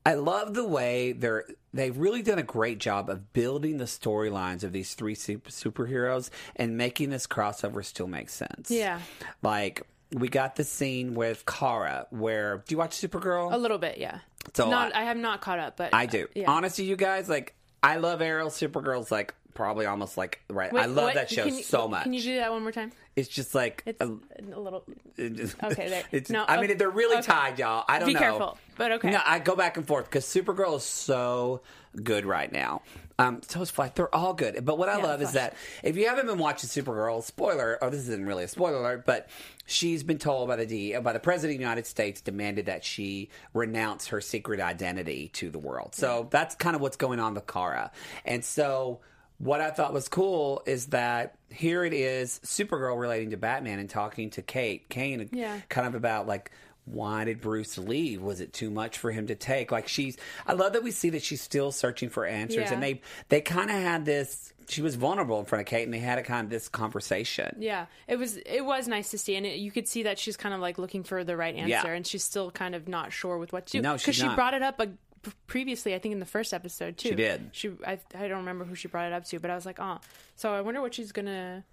[SPEAKER 2] I love the way they're they've really done a great job of building the storylines of these three super, superheroes and making this crossover still make sense.
[SPEAKER 5] Yeah.
[SPEAKER 2] like we got the scene with Kara where do you watch Supergirl?
[SPEAKER 5] A little bit, yeah.
[SPEAKER 2] So
[SPEAKER 5] not,
[SPEAKER 2] I-
[SPEAKER 5] I, have not caught up, but
[SPEAKER 2] I do.
[SPEAKER 5] Yeah.
[SPEAKER 2] Honestly, you guys, like I love Arrow. Supergirl's like probably almost like right.
[SPEAKER 5] Wait,
[SPEAKER 2] I love
[SPEAKER 5] what?
[SPEAKER 2] that show
[SPEAKER 5] Can
[SPEAKER 2] so much.
[SPEAKER 5] Can you do that one more time?
[SPEAKER 2] it's just like
[SPEAKER 5] It's
[SPEAKER 2] a-
[SPEAKER 5] a little.
[SPEAKER 2] it just-
[SPEAKER 5] Okay, there.
[SPEAKER 2] It's,
[SPEAKER 5] No,
[SPEAKER 2] I mean, they're really
[SPEAKER 5] Okay.
[SPEAKER 2] tied, y'all. I don't know.
[SPEAKER 5] Be
[SPEAKER 2] know.
[SPEAKER 5] careful, but okay.
[SPEAKER 2] No, I go back and forth because Supergirl is so good right now. Um, so is Flash. They're all good. But what I
[SPEAKER 5] Yeah,
[SPEAKER 2] love is that if you haven't been watching Supergirl, spoiler, oh, this isn't really a spoiler alert, but she's been told by the D, by the President of the United States, demanded that she renounce her secret identity to the world. So that's kind of what's going on with Kara. And so what I thought was cool is that here it is, Supergirl relating to Batman and talking to Kate Kane,
[SPEAKER 5] Yeah.
[SPEAKER 2] kind of about like why did Bruce leave? Was it too much for him to take? Like she's, I love that we see that she's still searching for answers,
[SPEAKER 5] Yeah.
[SPEAKER 2] and they they kind of had this. She was vulnerable in front of Kate, and they had a kind of this conversation.
[SPEAKER 5] Yeah, it was it was nice to see, and it, you could see that she's kind of like looking for the right answer,
[SPEAKER 2] Yeah.
[SPEAKER 5] and she's still kind of not sure with what to do.
[SPEAKER 2] No, she's
[SPEAKER 5] she brought it up uh, p- previously, I think in the first episode too.
[SPEAKER 2] She did.
[SPEAKER 5] She I, I don't remember who she brought it up to, but I was like, oh, so I wonder what she's gonna.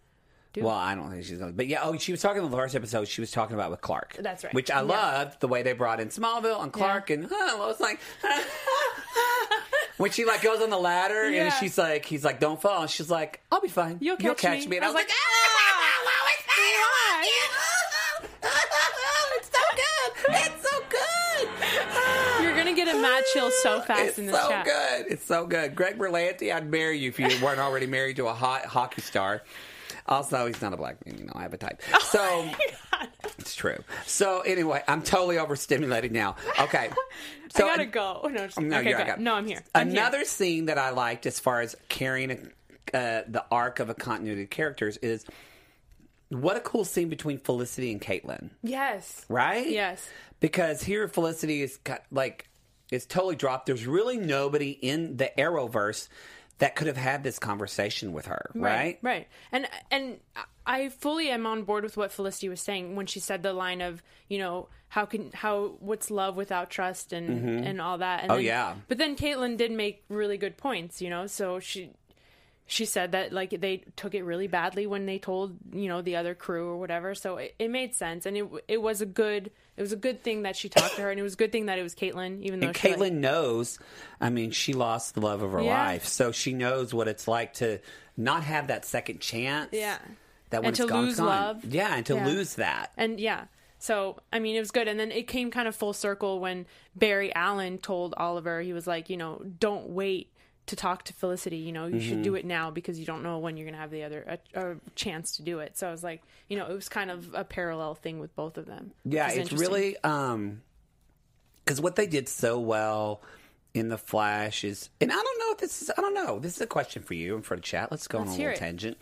[SPEAKER 5] do.
[SPEAKER 2] Well, I don't think she's going to. But yeah, oh, she was talking in the first episode. She was talking about with Clark.
[SPEAKER 5] That's right.
[SPEAKER 2] Which I
[SPEAKER 5] Yeah.
[SPEAKER 2] loved the way they brought in Smallville and Clark, and huh, I was like, when she like goes on the ladder
[SPEAKER 5] Yeah.
[SPEAKER 2] and she's like, he's like, don't fall. And she's like, I'll be fine.
[SPEAKER 5] You'll catch me.
[SPEAKER 2] And I was like,
[SPEAKER 5] "Ah!"
[SPEAKER 2] it's so good. It's so good.
[SPEAKER 5] You're gonna get a mad chill so fast
[SPEAKER 2] It's
[SPEAKER 5] in this It's
[SPEAKER 2] so
[SPEAKER 5] chat.
[SPEAKER 2] good. It's so good. Greg Berlanti, I'd marry you if you weren't already married to a hot hockey star. Also, he's not a black man. You know, I have a type.
[SPEAKER 5] Oh
[SPEAKER 2] So it's true. So anyway, I'm totally overstimulated now. Okay. So
[SPEAKER 5] I gotta go. No, just,
[SPEAKER 2] No,
[SPEAKER 5] okay,
[SPEAKER 2] you're-
[SPEAKER 5] go. No, I'm here. I'm here.
[SPEAKER 2] Another scene that I liked as far as carrying a, uh, the arc of a continuity of characters is what a cool scene between Felicity and Caitlin,
[SPEAKER 5] Yes.
[SPEAKER 2] right?
[SPEAKER 5] Yes.
[SPEAKER 2] Because here Felicity is got, like it's totally dropped. There's really nobody in the Arrowverse that could have had this conversation with her, right?
[SPEAKER 5] Right. And and I fully am on board with what Felicity was saying when she said the line of, you know, how can how what's love without trust and mm-hmm. and all that. And
[SPEAKER 2] Oh,
[SPEAKER 5] then-
[SPEAKER 2] yeah.
[SPEAKER 5] But then Caitlin did make really good points, you know. So she she said that like they took it really badly when they told you know the other crew or whatever. So it, it made sense, and it it was a good it was a good thing that she talked to her, and it was a good thing that it was Caitlin, even though
[SPEAKER 2] And
[SPEAKER 5] she,
[SPEAKER 2] Caitlin
[SPEAKER 5] like-
[SPEAKER 2] knows, I mean, she lost the love of her
[SPEAKER 5] Yeah.
[SPEAKER 2] life. So she knows what it's like to not have that second chance.
[SPEAKER 5] Yeah.
[SPEAKER 2] That when
[SPEAKER 5] And
[SPEAKER 2] it's
[SPEAKER 5] to
[SPEAKER 2] gone,
[SPEAKER 5] lose
[SPEAKER 2] gone.
[SPEAKER 5] love.
[SPEAKER 2] Yeah, and to
[SPEAKER 5] Yeah.
[SPEAKER 2] lose that.
[SPEAKER 5] And yeah. So, I mean, it was good. And then it came kind of full circle when Barry Allen told Oliver, he was like, you know, don't wait to talk to Felicity. You know, you should
[SPEAKER 2] Mm-hmm.
[SPEAKER 5] do it now because you don't know when you're going to have the other a, a chance to do it. So I was like, you know, it was kind of a parallel thing with both of them.
[SPEAKER 2] Yeah, it's really um because what they did so well in the Flash is, and I don't know if this is, I don't know. This is a question for you and for the chat. Let's go on
[SPEAKER 5] Let's
[SPEAKER 2] a little
[SPEAKER 5] it.
[SPEAKER 2] tangent.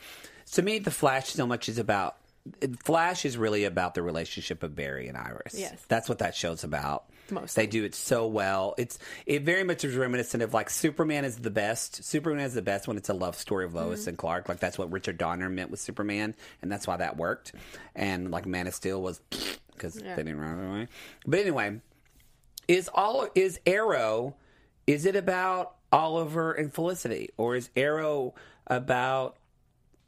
[SPEAKER 2] To me, the Flash so much is about. Flash is really about the relationship of Barry and Iris.
[SPEAKER 5] Yes.
[SPEAKER 2] that's what that show's about.
[SPEAKER 5] Mostly.
[SPEAKER 2] they do it so well. It's it very much is reminiscent of like Superman is the best. Superman is the best when it's a love story of Lois
[SPEAKER 5] Mm-hmm.
[SPEAKER 2] and Clark. Like that's what Richard Donner meant with Superman, and that's why that worked. And like Man of Steel was because they didn't run away. But anyway, is all is Arrow? Is it about Oliver and Felicity, or is Arrow about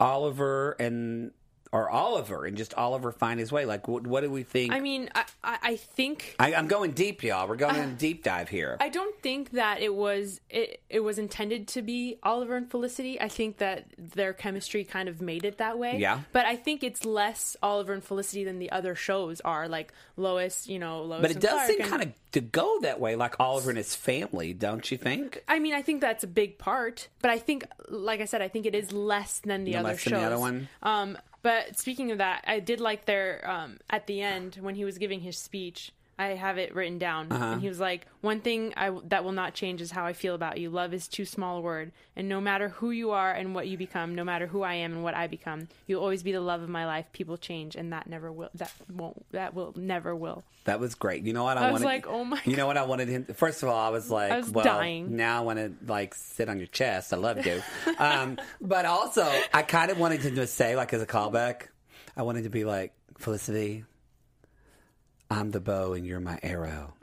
[SPEAKER 2] Oliver and or Oliver and just Oliver find his way? Like, what, what do we think?
[SPEAKER 5] I mean, I, I, think
[SPEAKER 2] I, I'm going deep, y'all. We're going on a deep dive here.
[SPEAKER 5] I don't think that it was it, it was intended to be Oliver and Felicity. I think that their chemistry kind of made it that way.
[SPEAKER 2] Yeah.
[SPEAKER 5] But I think it's less Oliver and Felicity than the other shows are, like Lois, you know, Lois.
[SPEAKER 2] but it
[SPEAKER 5] and
[SPEAKER 2] does
[SPEAKER 5] Clark
[SPEAKER 2] seem
[SPEAKER 5] and-
[SPEAKER 2] kind of to go that way, like Oliver and his family, don't you think?
[SPEAKER 5] I mean, I think that's a big part, but I think, like I said, I think it is less than the
[SPEAKER 2] No
[SPEAKER 5] other
[SPEAKER 2] less
[SPEAKER 5] shows.
[SPEAKER 2] than the other one?
[SPEAKER 5] Um, but speaking of that, I did like their um, at the end when he was giving his speech. I have it written down,
[SPEAKER 2] Uh-huh.
[SPEAKER 5] and he was like, "One thing I, that will not change is how I feel about you. Love is too small a word, and no matter who you are and what you become, no matter who I am and what I become, you'll always be the love of my life. People change, and that never will. That won't. That will never will.
[SPEAKER 2] That was great. You know what I,
[SPEAKER 5] I was
[SPEAKER 2] wanted?
[SPEAKER 5] like, oh my
[SPEAKER 2] You know what I wanted him? First of all, I was like,
[SPEAKER 5] I was
[SPEAKER 2] well,
[SPEAKER 5] dying.
[SPEAKER 2] now I want to like sit on your chest. I love you. um, but also, I kind of wanted to say, like, as a callback, I wanted to be like, Felicity, I'm the bow and you're my arrow.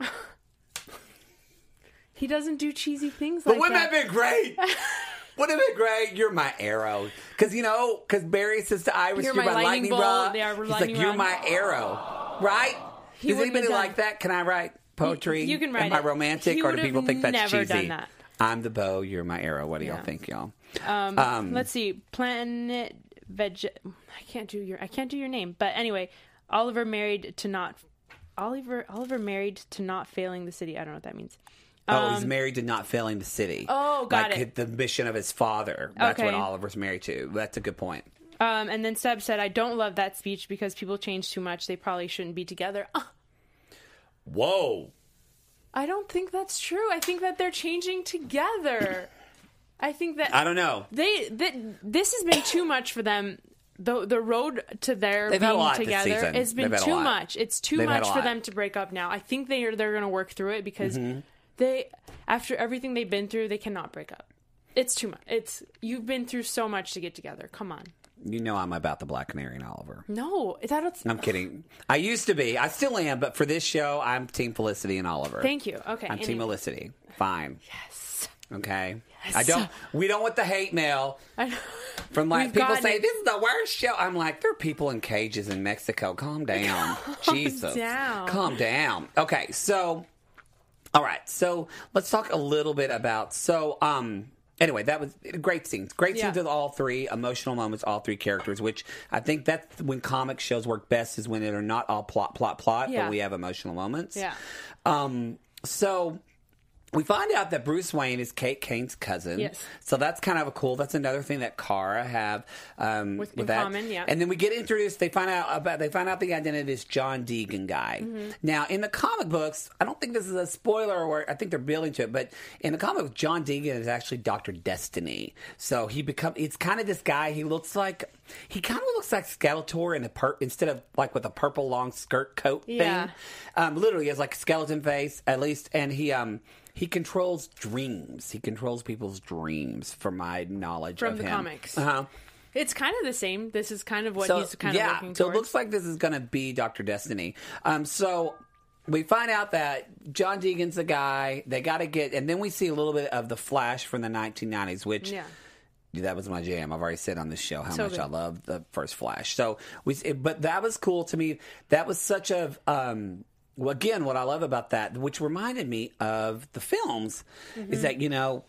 [SPEAKER 5] He doesn't do cheesy things
[SPEAKER 2] But
[SPEAKER 5] like
[SPEAKER 2] wouldn't
[SPEAKER 5] that.
[SPEAKER 2] that be great? Wouldn't it be great? You're my arrow. Because, you know, because Barry says to Iris,
[SPEAKER 5] You're
[SPEAKER 2] you're,
[SPEAKER 5] my
[SPEAKER 2] my,
[SPEAKER 5] lightning
[SPEAKER 2] rod. He's like,
[SPEAKER 5] lightning
[SPEAKER 2] you're my arrow. Right?
[SPEAKER 5] He
[SPEAKER 2] Does anybody like that? Can I write poetry?
[SPEAKER 5] You can write
[SPEAKER 2] Am I romantic
[SPEAKER 5] He
[SPEAKER 2] or do people think that's
[SPEAKER 5] never
[SPEAKER 2] cheesy?
[SPEAKER 5] done that.
[SPEAKER 2] I'm the bow, you're my arrow. What do
[SPEAKER 5] Yeah.
[SPEAKER 2] y'all think, y'all?
[SPEAKER 5] Um,
[SPEAKER 2] Um,
[SPEAKER 5] let's see, Planet Veg. I can't do your I can't do your name, but anyway, Oliver married to not Oliver Oliver married to not failing the city. I don't know what that means.
[SPEAKER 2] Oh, he's married to not failing the city.
[SPEAKER 5] Oh, got
[SPEAKER 2] like
[SPEAKER 5] it.
[SPEAKER 2] the mission of his father. That's what
[SPEAKER 5] Okay.
[SPEAKER 2] Oliver's married to. That's a good point.
[SPEAKER 5] Um, and then Seb said, "I don't love that speech because people change too much. They probably shouldn't be together." Ah,
[SPEAKER 2] Whoa.
[SPEAKER 5] I don't think that's true. I think that they're changing together. I think that
[SPEAKER 2] I don't know.
[SPEAKER 5] they that this has been too much for them. The the road to their
[SPEAKER 2] They've had a
[SPEAKER 5] being
[SPEAKER 2] lot this
[SPEAKER 5] together
[SPEAKER 2] season.
[SPEAKER 5] has been
[SPEAKER 2] They've had a
[SPEAKER 5] too
[SPEAKER 2] lot.
[SPEAKER 5] much. It's too
[SPEAKER 2] They've had
[SPEAKER 5] much
[SPEAKER 2] a
[SPEAKER 5] for
[SPEAKER 2] lot.
[SPEAKER 5] them to break up now. I think they are they're going to work through it because
[SPEAKER 2] Mm-hmm.
[SPEAKER 5] they after everything they've been through, they cannot break up. It's too much. It's you've been through so much to get together. Come on.
[SPEAKER 2] You know I'm about the Black Canary and Oliver.
[SPEAKER 5] No, that's
[SPEAKER 2] I'm kidding. I used to be. I still am, but for this show, I'm Team Felicity and Oliver.
[SPEAKER 5] Thank you. Okay.
[SPEAKER 2] I'm Team
[SPEAKER 5] anyway.
[SPEAKER 2] Felicity. Fine.
[SPEAKER 5] Yes.
[SPEAKER 2] Okay. Yes. I don't. We don't want the hate mail
[SPEAKER 5] I know.
[SPEAKER 2] from like
[SPEAKER 5] We've
[SPEAKER 2] people say
[SPEAKER 5] it.
[SPEAKER 2] this is the worst show. I'm like, there are people in cages in Mexico. Calm down. Jesus.
[SPEAKER 5] down.
[SPEAKER 2] Calm down. Okay. So, all right. So let's talk a little bit about. So, um. Anyway, that was great scenes. Great
[SPEAKER 5] Yeah.
[SPEAKER 2] scenes with all three emotional moments, all three characters. Which I think that's when comic shows work best is when they're not all plot, plot, plot,
[SPEAKER 5] Yeah.
[SPEAKER 2] but we have emotional moments.
[SPEAKER 5] Yeah.
[SPEAKER 2] Um, so we find out that Bruce Wayne is Kate Kane's cousin.
[SPEAKER 5] Yes.
[SPEAKER 2] So that's kind of a cool. That's another thing that Kara have um,
[SPEAKER 5] With-
[SPEAKER 2] with, that.
[SPEAKER 5] common, yeah.
[SPEAKER 2] And then we get introduced. They find out about. They find out the identity of this John Deegan guy.
[SPEAKER 5] Mm-hmm.
[SPEAKER 2] Now in the comic books, I don't think this is a spoiler, or I think they're building to it. But in the comic, book, John Deegan is actually Doctor Destiny. So he become. It's kind of this guy. He looks like. He kind of looks like Skeletor in a per, instead of like with a purple long skirt coat
[SPEAKER 5] Yeah.
[SPEAKER 2] thing. Um, literally, he has like a skeleton face at least, and he um he controls dreams. He controls people's dreams, from my knowledge
[SPEAKER 5] From
[SPEAKER 2] of
[SPEAKER 5] the
[SPEAKER 2] him.
[SPEAKER 5] comics.
[SPEAKER 2] Uh-huh.
[SPEAKER 5] It's kind of the same. This is kind of what
[SPEAKER 2] So
[SPEAKER 5] he's kind
[SPEAKER 2] yeah,
[SPEAKER 5] of working
[SPEAKER 2] so
[SPEAKER 5] towards.
[SPEAKER 2] it looks like this is going to be Doctor Destiny. Um, so. We find out that John Deegan's the guy. They got to get, and then we see a little bit of the Flash from the 1990s, which
[SPEAKER 5] yeah.
[SPEAKER 2] That was my jam. I've already said on this show how
[SPEAKER 5] So
[SPEAKER 2] much
[SPEAKER 5] good.
[SPEAKER 2] I love the first Flash. So we, but that was cool to me. That was such a, um, well, again, what I love about that, which reminded me of the films,
[SPEAKER 5] Mm-hmm.
[SPEAKER 2] is that you know,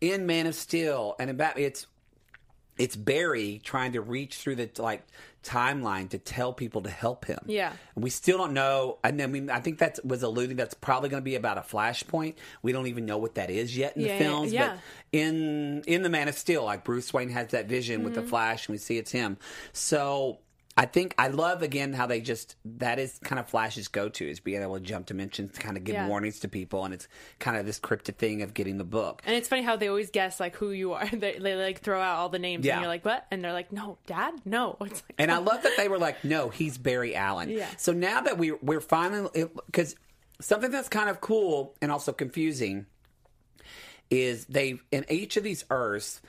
[SPEAKER 2] in Man of Steel and in Batman, it's it's Barry trying to reach through the like timeline to tell people to help him.
[SPEAKER 5] Yeah.
[SPEAKER 2] And we still don't know. And then mean, I think that was alluding. That's probably going to be about a flashpoint. We don't even know what that is yet in
[SPEAKER 5] Yeah,
[SPEAKER 2] the films.
[SPEAKER 5] yeah.
[SPEAKER 2] But in in the Man of Steel, like Bruce Wayne has that vision with
[SPEAKER 5] Mm-hmm.
[SPEAKER 2] the Flash, and we see it's him. So. I think I love again how they just that is kind of Flash's go to is being able to jump dimensions, to kind of give
[SPEAKER 5] Yeah.
[SPEAKER 2] warnings to people, and it's kind of this cryptic thing of getting the book.
[SPEAKER 5] And it's funny how they always guess like who you are. They, they like throw out all the names,
[SPEAKER 2] Yeah.
[SPEAKER 5] and you're like, "What?" And they're like, "No, Dad, no." It's like,
[SPEAKER 2] And I love that they were like, no, he's Barry Allen.
[SPEAKER 5] Yeah.
[SPEAKER 2] So now that we we're finally because something that's kind of cool and also confusing is they in each of these Earths,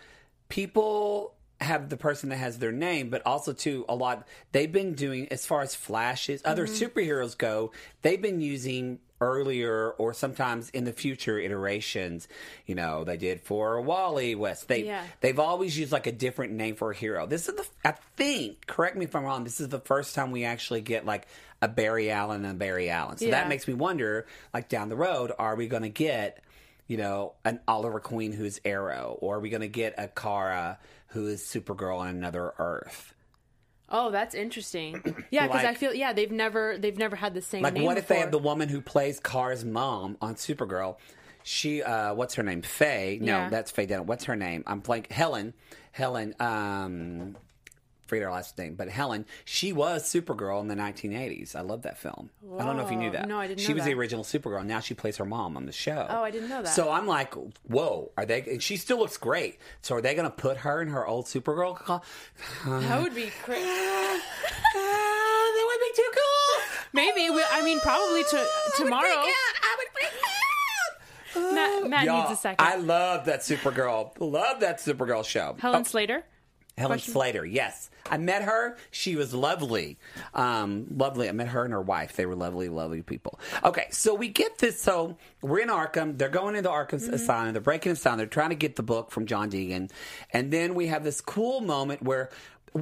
[SPEAKER 2] people have the person that has their name, but also too a lot they've been doing as far as flashes, other mm-hmm. superheroes go, they've been using earlier or sometimes in the future iterations. You know, they did for Wally West. They
[SPEAKER 5] Yeah.
[SPEAKER 2] they've always used like a different name for a hero. This is the I think, correct me if I'm wrong, this is the first time we actually get like a Barry Allen and a Barry Allen. So
[SPEAKER 5] Yeah.
[SPEAKER 2] that makes me wonder, like down the road, are we gonna get you know, an Oliver Queen who's Arrow, or are we going to get a Kara who is Supergirl on another Earth?
[SPEAKER 5] oh, that's interesting. Yeah, because I feel yeah they've never they've never had the same.
[SPEAKER 2] Like,
[SPEAKER 5] name
[SPEAKER 2] what if they have the woman who plays Kara's mom on Supergirl? She, uh, what's her name? Faye. No,
[SPEAKER 5] Yeah.
[SPEAKER 2] that's Faye Dunn. What's her name? I'm blank. Helen. Helen. Um, forget her last name, but Helen. She was Supergirl in the 1980s. I love that film. I don't know if you knew that.
[SPEAKER 5] No, I didn't
[SPEAKER 2] She was
[SPEAKER 5] that.
[SPEAKER 2] the original Supergirl. Now she plays her mom on the show.
[SPEAKER 5] Oh, I didn't know that.
[SPEAKER 2] So I'm like, whoa, are they? And she still looks great. So are they going to put her in her old Supergirl?
[SPEAKER 5] that would be crazy.
[SPEAKER 2] That would be too cool.
[SPEAKER 5] Maybe we, I mean probably to tomorrow.
[SPEAKER 2] I would freak out.
[SPEAKER 5] Matt, Matt needs a second.
[SPEAKER 2] I love that Supergirl. Love that Supergirl show.
[SPEAKER 5] Helen
[SPEAKER 2] Oh,
[SPEAKER 5] Slater.
[SPEAKER 2] Helen
[SPEAKER 5] question?
[SPEAKER 2] Slater. Yes, I met her. She was lovely, um, lovely. I met her and her wife. They were lovely, lovely people. Okay, so we get this. So we're in Arkham. They're going into Arkham
[SPEAKER 5] Mm-hmm.
[SPEAKER 2] Asylum. They're breaking Asylum. They're trying to get the book from John Deegan, and then we have this cool moment where,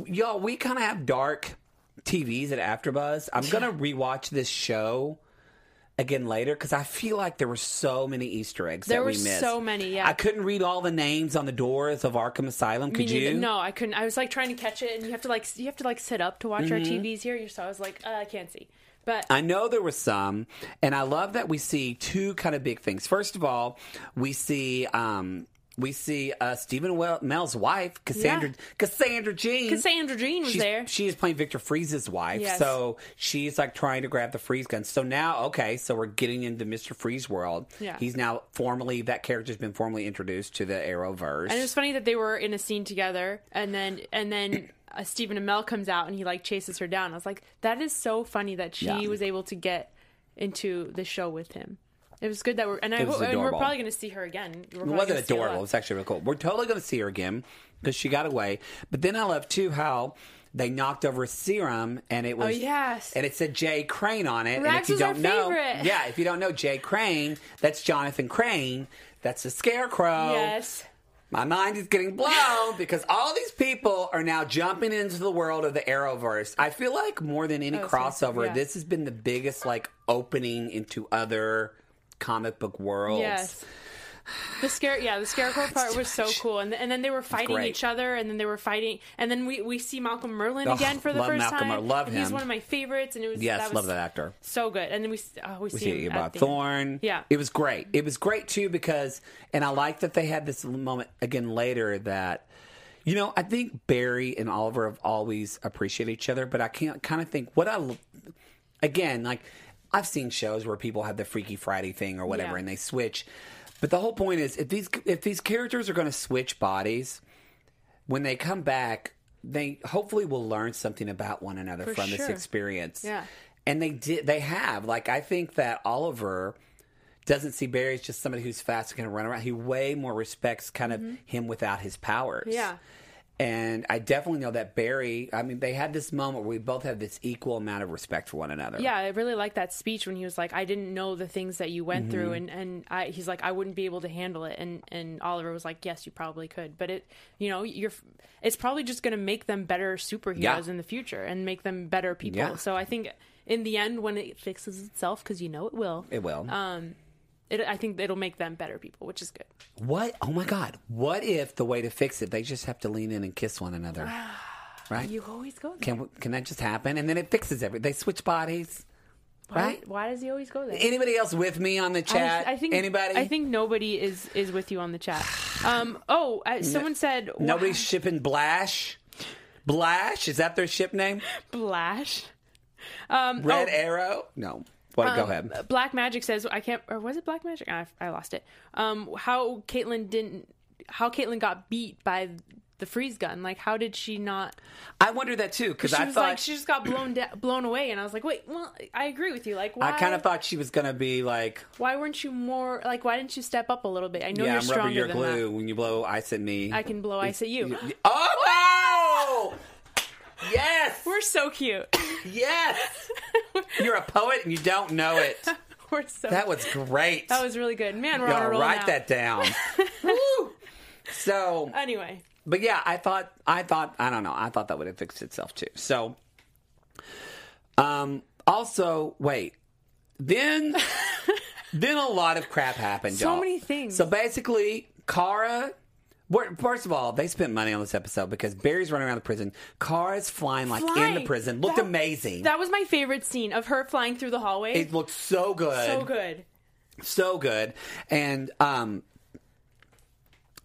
[SPEAKER 2] y'all, we kind of have dark TVs at AfterBuzz. I'm gonna rewatch this show again later because I feel like there were so many Easter eggs
[SPEAKER 5] There
[SPEAKER 2] that we missed.
[SPEAKER 5] There were so many, yeah.
[SPEAKER 2] I couldn't read all the names on the doors of Arkham Asylum. Could you?
[SPEAKER 5] No, I couldn't. I was like trying to catch it, and you have to like you have to like sit up to watch our
[SPEAKER 2] Mm-hmm.
[SPEAKER 5] TVs here. So I was like, uh, I can't see. But
[SPEAKER 2] I know there was some, and I love that we see two kind of big things. First of all, we see um, we see uh, Stephen well- Mel's wife, Cassandra
[SPEAKER 5] Yeah.
[SPEAKER 2] Cassandra Jean.
[SPEAKER 5] Cassandra Jean was
[SPEAKER 2] She's-
[SPEAKER 5] there.
[SPEAKER 2] She is playing Victor Fries's wife,
[SPEAKER 5] Yes.
[SPEAKER 2] so she's like trying to grab the Freeze gun. So now, okay, so we're getting into Mister Freeze world.
[SPEAKER 5] Yeah.
[SPEAKER 2] he's now formally that character's been formally introduced to the Arrowverse.
[SPEAKER 5] And it was funny that they were in a scene together, and then and then uh, Stephen Amell comes out and he like chases her down. I was like, that is so funny that she
[SPEAKER 2] Yeah.
[SPEAKER 5] was able to get into the show with him. It was good that we're and I hope, and we're
[SPEAKER 2] adorable.
[SPEAKER 5] probably going to see her again. We're
[SPEAKER 2] It
[SPEAKER 5] probably
[SPEAKER 2] wasn't
[SPEAKER 5] gonna see a lot.
[SPEAKER 2] adorable. It was actually really cool. We're totally going to see her again because she got away. But then I love too how they knocked over a serum and it oh, was
[SPEAKER 5] Oh, yes.
[SPEAKER 2] and it said Jay Crane on it. and if you
[SPEAKER 5] was our
[SPEAKER 2] don't know,
[SPEAKER 5] favorite.
[SPEAKER 2] yeah, if you don't know Jay Crane, that's Jonathan Crane. That's the Scarecrow.
[SPEAKER 5] Yes.
[SPEAKER 2] My mind is getting blown because all these people are now jumping into the world of the Arrowverse. I feel like more than any
[SPEAKER 5] Oh, so-
[SPEAKER 2] crossover,
[SPEAKER 5] yeah.
[SPEAKER 2] this has been the biggest like opening into other comic book world.
[SPEAKER 5] Yes. The scare, yeah, the scarecrow part was so cool, and and then they were fighting each other, and then they were fighting, and then we, we see Malcolm Merlyn
[SPEAKER 2] Oh,
[SPEAKER 5] again for the first
[SPEAKER 2] Malcolm
[SPEAKER 5] time.
[SPEAKER 2] Merlyn. Love
[SPEAKER 5] and He's one of my favorites, and it was
[SPEAKER 2] Yes,
[SPEAKER 5] that was
[SPEAKER 2] love that actor.
[SPEAKER 5] So good, and then we oh, we,
[SPEAKER 2] We
[SPEAKER 5] see
[SPEAKER 2] see
[SPEAKER 5] him
[SPEAKER 2] about. Thorn.
[SPEAKER 5] Yeah.
[SPEAKER 2] It was great. It was great too because, and I like that they had this moment again later that, you know, I think Barry and Oliver have always appreciated each other, but I can't kind of think what I, again, like I've seen shows where people have the Freaky Friday thing or whatever
[SPEAKER 5] Yeah.
[SPEAKER 2] and they switch. But the whole point is if these if these characters are going to switch bodies, when they come back, they hopefully will learn something about one another
[SPEAKER 5] For
[SPEAKER 2] from this experience.
[SPEAKER 5] Yeah.
[SPEAKER 2] And they did they have. Like I think that Oliver doesn't see Barry as just somebody who's fast and can run around. He way more respects kind of him without his powers.
[SPEAKER 5] Mm-hmm. Yeah.
[SPEAKER 2] And I definitely know that Barry, I mean, they had this moment where we both have this equal amount of respect for one another.
[SPEAKER 5] Yeah, I really like that speech when he was like, "I didn't know the things that you went
[SPEAKER 2] Mm-hmm.
[SPEAKER 5] through," and and I, he's like, "I wouldn't be able to handle it," and and Oliver was like, "Yes, you probably could," but it, you know, you're, it's probably just going to make them better superheroes
[SPEAKER 2] Yeah.
[SPEAKER 5] in the future and make them better people.
[SPEAKER 2] Yeah.
[SPEAKER 5] So I think in the end, when it fixes itself, because you know it will,
[SPEAKER 2] It will.
[SPEAKER 5] Um, it, I think it'll make them better people, which is good.
[SPEAKER 2] what? Oh my God. What if the way to fix it, they just have to lean in and kiss one another? right?
[SPEAKER 5] You always go there.
[SPEAKER 2] Can, can that just happen? And then it fixes everything. They switch bodies.
[SPEAKER 5] why,
[SPEAKER 2] right?
[SPEAKER 5] why does he always go there?
[SPEAKER 2] Anybody else with me on the chat?
[SPEAKER 5] I, I think
[SPEAKER 2] Anybody?
[SPEAKER 5] I think nobody is is with you on the chat. Um. Oh, uh, someone said
[SPEAKER 2] Nobody's shipping Blash. Blash? Is that their ship name?
[SPEAKER 5] Blash. Um,
[SPEAKER 2] Red
[SPEAKER 5] oh,
[SPEAKER 2] Arrow? No. What? go
[SPEAKER 5] um,
[SPEAKER 2] ahead.
[SPEAKER 5] Black Magic says I can't. Or was it Black Magic? I, I lost it. Um, how Caitlin didn't. How Caitlin got beat by the freeze gun? Like, how did she not?
[SPEAKER 2] I wonder that too because I
[SPEAKER 5] was
[SPEAKER 2] thought
[SPEAKER 5] like, she just got blown da- blown away, and I was like, wait. Well, I agree with you. Like, why?
[SPEAKER 2] I kind of thought she was going to be like,
[SPEAKER 5] Why weren't you more like? Why didn't you step up a little bit? I know
[SPEAKER 2] "Yeah,
[SPEAKER 5] you're
[SPEAKER 2] I'm rubber
[SPEAKER 5] stronger
[SPEAKER 2] your
[SPEAKER 5] than
[SPEAKER 2] glue
[SPEAKER 5] that.
[SPEAKER 2] when you blow ice at me."
[SPEAKER 5] I can blow ice at you.
[SPEAKER 2] Oh! Yes!
[SPEAKER 5] We're so cute.
[SPEAKER 2] Yes! You're a poet and you don't know it.
[SPEAKER 5] We're so.
[SPEAKER 2] That was great.
[SPEAKER 5] That was really good, man. We're on
[SPEAKER 2] Y'all
[SPEAKER 5] a roll
[SPEAKER 2] write
[SPEAKER 5] now.
[SPEAKER 2] that down. Woo! So,
[SPEAKER 5] Anyway,
[SPEAKER 2] but yeah, I thought, I thought, I don't know, I thought that would have fixed itself too. So, um, also, wait, then, then a lot of crap happened.
[SPEAKER 5] So
[SPEAKER 2] y'all.
[SPEAKER 5] many things.
[SPEAKER 2] So basically, Kara. First of all, they spent money on this episode because Barry's running around the prison. Kara's flying like in the prison. Looked
[SPEAKER 5] That-
[SPEAKER 2] amazing.
[SPEAKER 5] that was my favorite scene of her flying through the hallway.
[SPEAKER 2] it looked so good.
[SPEAKER 5] so good.
[SPEAKER 2] so good. And um,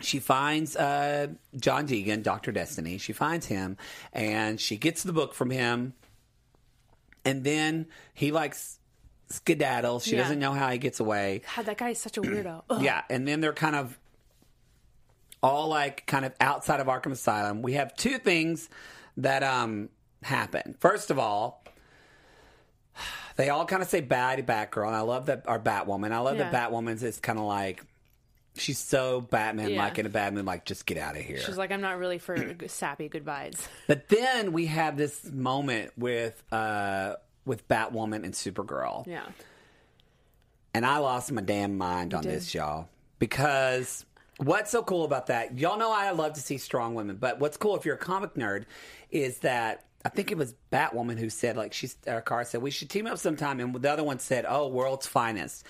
[SPEAKER 2] she finds uh, John Deegan, Doctor Destiny. She finds him, and she gets the book from him. And then he likes skedaddles. She
[SPEAKER 5] Yeah.
[SPEAKER 2] doesn't know how he gets away.
[SPEAKER 5] God, that guy is such a weirdo.
[SPEAKER 2] Yeah, and then they're kind of all like kind of outside of Arkham Asylum. We have two things that um happen. First of all, they all kind of say to Batgirl, and I love that our Batwoman. I love
[SPEAKER 5] Yeah.
[SPEAKER 2] that Batwoman's is kind of like She's so Batman like
[SPEAKER 5] Yeah.
[SPEAKER 2] in a bad mood, like just get out of here.
[SPEAKER 5] She's like, I'm not really for sappy goodbyes.
[SPEAKER 2] But then we have this moment with uh with Batwoman and Supergirl.
[SPEAKER 5] Yeah.
[SPEAKER 2] And I lost my damn mind on this, y'all. Because what's so cool about that? Y'all know I love to see strong women, but what's cool if you're a comic nerd is that I think it was Batwoman who said, like, she's, uh, our car said, we should team up sometime. And the other one said, oh, World's Finest.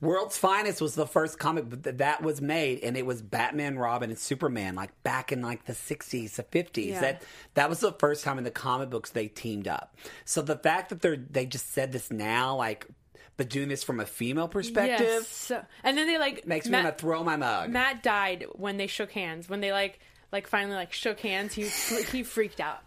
[SPEAKER 2] World's Finest was the first comic that that was made, and it was Batman, Robin, and Superman, like back in like the '60s, the '50s.
[SPEAKER 5] Yeah.
[SPEAKER 2] That that was the first time in the comic books they teamed up. So the fact that they're they just said this now, like, but doing this from a female perspective,
[SPEAKER 5] Yes. And then they like
[SPEAKER 2] makes me want to throw my mug.
[SPEAKER 5] Matt died when they shook hands. When they like like finally like shook hands, he he freaked out.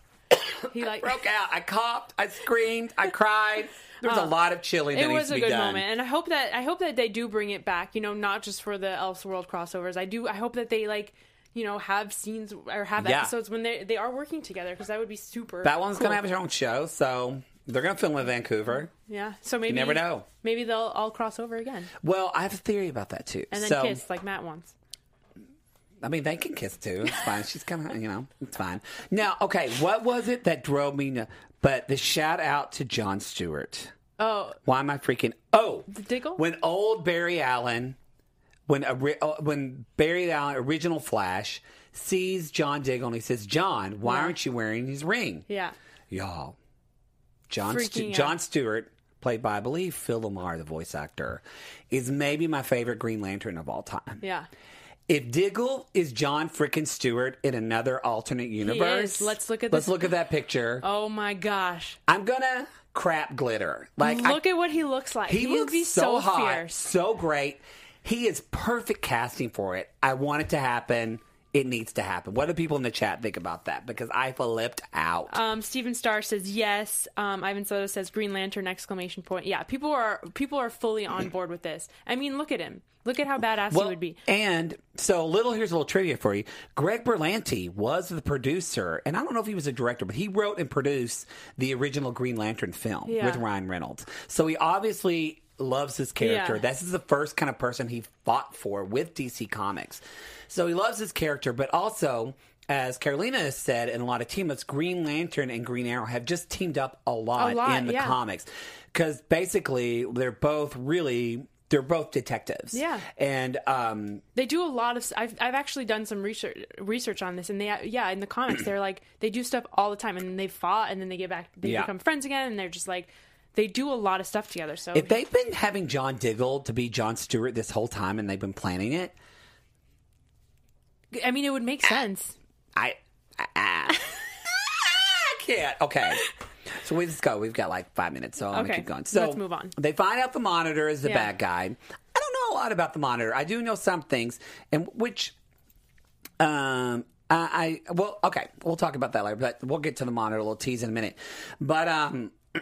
[SPEAKER 5] He like
[SPEAKER 2] broke out. I coughed. I screamed. I cried. There was a oh. lot of chilling that
[SPEAKER 5] Oh. It was a good
[SPEAKER 2] done.
[SPEAKER 5] moment, and I hope that I hope that they do bring it back. You know, not just for the Elseworld crossovers. I do. I hope that they like you know have scenes or have
[SPEAKER 2] Yeah.
[SPEAKER 5] episodes when they they are working together because that would be super.
[SPEAKER 2] That one's
[SPEAKER 5] cool.
[SPEAKER 2] gonna have her own show, so they're gonna film in Vancouver.
[SPEAKER 5] Yeah. So maybe you
[SPEAKER 2] never know.
[SPEAKER 5] Maybe they'll all cross over again
[SPEAKER 2] Well, I have a theory about that too.
[SPEAKER 5] and then
[SPEAKER 2] so,
[SPEAKER 5] kiss like Matt wants.
[SPEAKER 2] I mean, they can kiss too. It's fine. She's kind of, you know, it's fine. Now, okay, what was it that drove me? To, but the shout out to John Stewart.
[SPEAKER 5] Oh,
[SPEAKER 2] Why am I freaking? Oh,
[SPEAKER 5] Diggle?
[SPEAKER 2] When old Barry Allen, when uh, when Barry Allen, original Flash, sees John Diggle and he says, "John, why
[SPEAKER 5] Yeah.
[SPEAKER 2] aren't you wearing his ring?"
[SPEAKER 5] yeah.
[SPEAKER 2] Y'all, John
[SPEAKER 5] Freaking out.
[SPEAKER 2] John Stewart, played by I believe Phil LaMarr, the voice actor, is maybe my favorite Green Lantern of all time.
[SPEAKER 5] Yeah.
[SPEAKER 2] If Diggle is John frickin' Stewart in another alternate universe.
[SPEAKER 5] Let's look at
[SPEAKER 2] let's
[SPEAKER 5] this-
[SPEAKER 2] look at that picture.
[SPEAKER 5] Oh my gosh.
[SPEAKER 2] I'm gonna crap glitter. Like I-
[SPEAKER 5] Look at what he looks like.
[SPEAKER 2] he,
[SPEAKER 5] He
[SPEAKER 2] looks
[SPEAKER 5] be
[SPEAKER 2] so,
[SPEAKER 5] so,
[SPEAKER 2] hot,
[SPEAKER 5] fierce.
[SPEAKER 2] so great. He is perfect casting for it. I want it to happen. It needs to happen. What do people in the chat think about that? Because I flipped out.
[SPEAKER 5] Um, Steven Starr says yes. Um, Ivan Soto says Green Lantern exclamation point. Yeah, people are people are fully on board with this. I mean, look at him. Look at how badass he would be.
[SPEAKER 2] And so, little here's a little trivia for you. Greg Berlanti was the producer, and I don't know if he was a director, but he wrote and produced the original Green Lantern film
[SPEAKER 5] Yeah.
[SPEAKER 2] with Ryan Reynolds. So he obviously loves his character.
[SPEAKER 5] Yeah.
[SPEAKER 2] This is the first kind of person he fought for with DC Comics. So he loves his character, but also. As Carolina has said in a lot of team ups, Green Lantern and Green Arrow have just teamed up a lot,
[SPEAKER 5] A lot,
[SPEAKER 2] in the
[SPEAKER 5] yeah.
[SPEAKER 2] comics. Because basically, they're both really, they're both detectives.
[SPEAKER 5] Yeah.
[SPEAKER 2] And um,
[SPEAKER 5] They do a lot of. I've I've actually done some research research on this, and they yeah in the comics they're like they do stuff all the time, and they fought, and then they get back, they
[SPEAKER 2] Yeah.
[SPEAKER 5] become friends again, and they're just like they do a lot of stuff together. So
[SPEAKER 2] if they've been having John Diggle to be John Stewart this whole time and they've been planning it,
[SPEAKER 5] I mean, it would make sense.
[SPEAKER 2] I, I, I can't. Okay. So we just go. We've got like five minutes, so I'm gonna
[SPEAKER 5] Okay,
[SPEAKER 2] keep going. So
[SPEAKER 5] let's move on.
[SPEAKER 2] They find out the monitor is the
[SPEAKER 5] Yeah.
[SPEAKER 2] bad guy. I don't know a lot about the monitor. I do know some things, and which, um, I, I well, okay, we'll talk about that later. But we'll get to the monitor. A little tease in a minute. But um,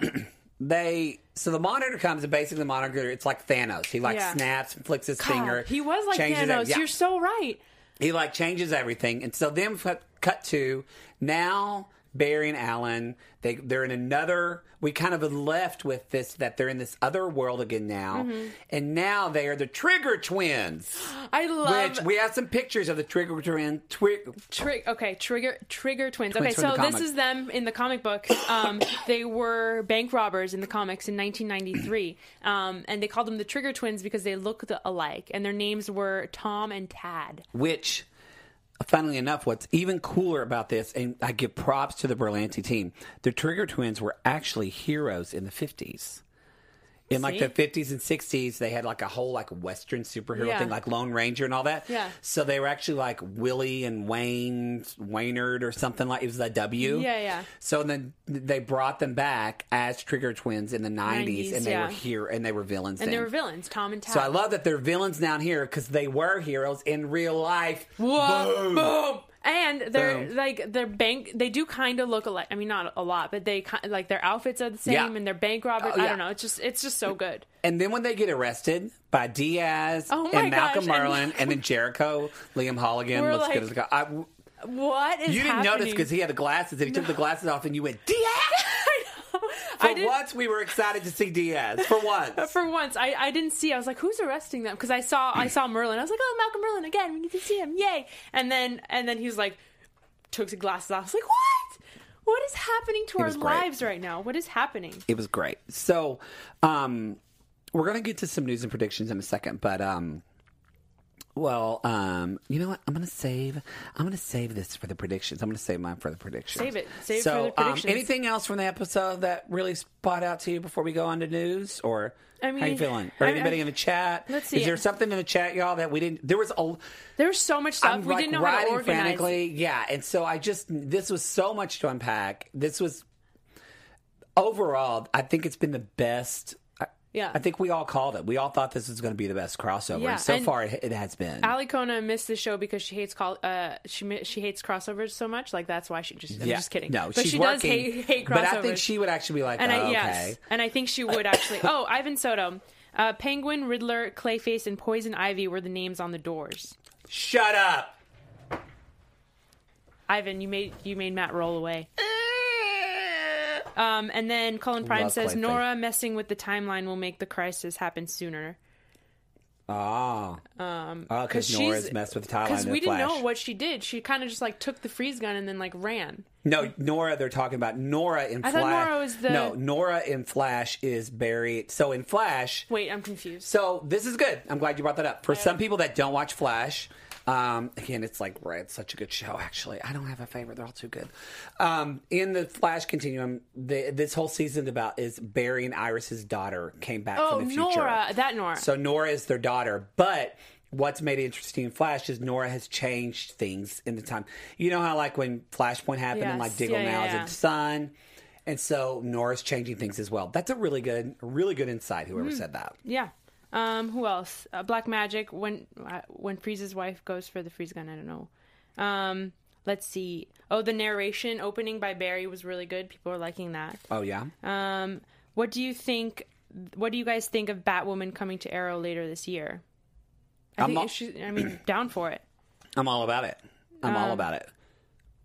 [SPEAKER 2] they so the monitor comes and basically the monitor it's like Thanos. He like
[SPEAKER 5] Yeah.
[SPEAKER 2] snaps, flicks his
[SPEAKER 5] God,
[SPEAKER 2] finger.
[SPEAKER 5] he was like
[SPEAKER 2] changes
[SPEAKER 5] Thanos.
[SPEAKER 2] yeah.
[SPEAKER 5] You're so right.
[SPEAKER 2] He like changes everything, and so then cut, cut to now Barry and Alan. They they're in another. We kind of left with this that they're in this other world again now,
[SPEAKER 5] Mm-hmm.
[SPEAKER 2] and now they are the Trigger Twins.
[SPEAKER 5] I love
[SPEAKER 2] Which we have some pictures of the Trigger Twin. Twi-
[SPEAKER 5] Trig- okay, trigger trigger twins.
[SPEAKER 2] Twins
[SPEAKER 5] okay, so this is them in the comic book. Um, they were bank robbers in the comics in 1993, um, and they called them the Trigger Twins because they looked alike, and their names were Tom and Tad.
[SPEAKER 2] which funnily enough what's even cooler about this and i give props to the berlanti team the trigger twins were actually heroes in the 50s in like
[SPEAKER 5] See?
[SPEAKER 2] the 50s and 60s they had like a whole like western superhero
[SPEAKER 5] Yeah.
[SPEAKER 2] thing like lone ranger and all that
[SPEAKER 5] Yeah.
[SPEAKER 2] so they were actually like willie and wayne waynard or something like it was a w
[SPEAKER 5] Yeah, yeah.
[SPEAKER 2] so then they brought them back as trigger twins in the 90s,
[SPEAKER 5] 90s,
[SPEAKER 2] and they
[SPEAKER 5] yeah.
[SPEAKER 2] were here and they were villains
[SPEAKER 5] And
[SPEAKER 2] then.
[SPEAKER 5] they were villains, Tom and Tad.
[SPEAKER 2] so I love that they're villains down here because they were heroes in real life.
[SPEAKER 5] Whoa, boom. And they're
[SPEAKER 2] Boom.
[SPEAKER 5] like their bank. They do kind of look alike. I mean, not a lot, but they like their outfits are the same, oh,
[SPEAKER 2] Yeah.
[SPEAKER 5] and their bank robbers.
[SPEAKER 2] Oh, yeah.
[SPEAKER 5] I don't know. It's just it's just so good.
[SPEAKER 2] And then when they get arrested by Diaz
[SPEAKER 5] Oh my
[SPEAKER 2] and Malcolm
[SPEAKER 5] gosh, and-
[SPEAKER 2] Merlyn, and, then Jericho, Liam Holligan
[SPEAKER 5] We're
[SPEAKER 2] looks
[SPEAKER 5] like,
[SPEAKER 2] good as a guy. I,
[SPEAKER 5] What is
[SPEAKER 2] you didn't
[SPEAKER 5] happening?
[SPEAKER 2] notice because he had the glasses, and he took the glasses off, and you went Diaz.
[SPEAKER 5] I know.
[SPEAKER 2] For
[SPEAKER 5] I
[SPEAKER 2] once, we were excited to see Diaz. For once.
[SPEAKER 5] For once, I, I didn't see. I was like, "Who's arresting them?" Because I saw I saw Merlyn. I was like, "Oh, Malcolm Merlyn again. We get to see him. Yay!" And then and then he was like, took his glasses off. I was like, "What? What is happening to our
[SPEAKER 2] great.
[SPEAKER 5] lives right now? What is happening?"
[SPEAKER 2] It was great. So, um, we're gonna get to some news and predictions in a second, but um, well, um, you know what? I'm gonna save. I'm gonna save this for the predictions. I'm gonna save mine for the predictions.
[SPEAKER 5] Save it. Save it
[SPEAKER 2] so,
[SPEAKER 5] for the
[SPEAKER 2] um,
[SPEAKER 5] predictions.
[SPEAKER 2] anything else from the episode that really spot out to you before we go on to news, or
[SPEAKER 5] I
[SPEAKER 2] how you feeling? Or
[SPEAKER 5] I-
[SPEAKER 2] anybody
[SPEAKER 5] I-
[SPEAKER 2] in the chat?
[SPEAKER 5] Let's see.
[SPEAKER 2] Is there something in the chat, y'all, that we didn't? There was a.
[SPEAKER 5] There was so much stuff
[SPEAKER 2] I'm
[SPEAKER 5] we
[SPEAKER 2] like
[SPEAKER 5] didn't know how to organize.
[SPEAKER 2] frantically, yeah. And so I just this was so much to unpack. This was overall, I think it's been the best. I-
[SPEAKER 5] Yeah.
[SPEAKER 2] I think we all called it. We all thought this was going to be the best crossover.
[SPEAKER 5] Yeah,
[SPEAKER 2] and so
[SPEAKER 5] and-
[SPEAKER 2] far, it, it has been.
[SPEAKER 5] Ali Kona missed the show because she hates call. Uh, she she hates crossovers so much. Like that's why she just. I'm
[SPEAKER 2] yeah.
[SPEAKER 5] just kidding.
[SPEAKER 2] No,
[SPEAKER 5] but she
[SPEAKER 2] working.
[SPEAKER 5] does hate, hate crossovers.
[SPEAKER 2] but I think she would actually be like,
[SPEAKER 5] and
[SPEAKER 2] oh,
[SPEAKER 5] I
[SPEAKER 2] okay.
[SPEAKER 5] yes, and I think she would actually. oh, Ivan Soto, uh, Penguin, Riddler, Clayface, and Poison Ivy were the names on the doors.
[SPEAKER 2] Shut up.
[SPEAKER 5] Ivan, you made you made Matt roll away. Um, and then Colin Prime
[SPEAKER 2] Love
[SPEAKER 5] says. Nora messing with the timeline will make the crisis happen sooner.
[SPEAKER 2] Oh. Um, oh, because
[SPEAKER 5] she's-
[SPEAKER 2] Nora's messed with the timeline.
[SPEAKER 5] Because we didn't
[SPEAKER 2] Flash.
[SPEAKER 5] know what she did. She kind of just like took the freeze gun and then like ran.
[SPEAKER 2] No, Nora. They're talking about Nora in
[SPEAKER 5] I
[SPEAKER 2] Flash.
[SPEAKER 5] thought Nora was the-
[SPEAKER 2] No, Nora in Flash is buried. So in Flash,
[SPEAKER 5] Wait, I'm confused.
[SPEAKER 2] So this is good. I'm glad you brought that up. For some people that don't watch Flash, um, again, it's like right, it's such a good show. Actually, I don't have a favorite; they're all too good. Um, in the Flash continuum, the, this whole season about is Barry and Iris's daughter came back
[SPEAKER 5] Oh,
[SPEAKER 2] from the future.
[SPEAKER 5] Oh, Nora, that Nora.
[SPEAKER 2] So Nora is their daughter, but. What's made it interesting in Flash is Nora has changed things in the time. You know how like when Flashpoint happened and like Diggle
[SPEAKER 5] Yeah,
[SPEAKER 2] now
[SPEAKER 5] yeah,
[SPEAKER 2] is the sun, and so Nora's changing things as well. That's a really good, really good insight. Whoever
[SPEAKER 5] Hmm.
[SPEAKER 2] said that.
[SPEAKER 5] Yeah. Um, who else? Uh, Black Magic. When uh, when Frieza's wife goes for the freeze gun, I don't know. Um, let's see. Oh, the narration opening by Barry was really good. People are liking that.
[SPEAKER 2] Oh yeah.
[SPEAKER 5] Um, what do you think? What do you guys think of Batwoman coming to Arrow later this year? I
[SPEAKER 2] I'm
[SPEAKER 5] think
[SPEAKER 2] all-
[SPEAKER 5] she, I mean, down for it.
[SPEAKER 2] I'm all about it. I'm all
[SPEAKER 5] Um,
[SPEAKER 2] about it.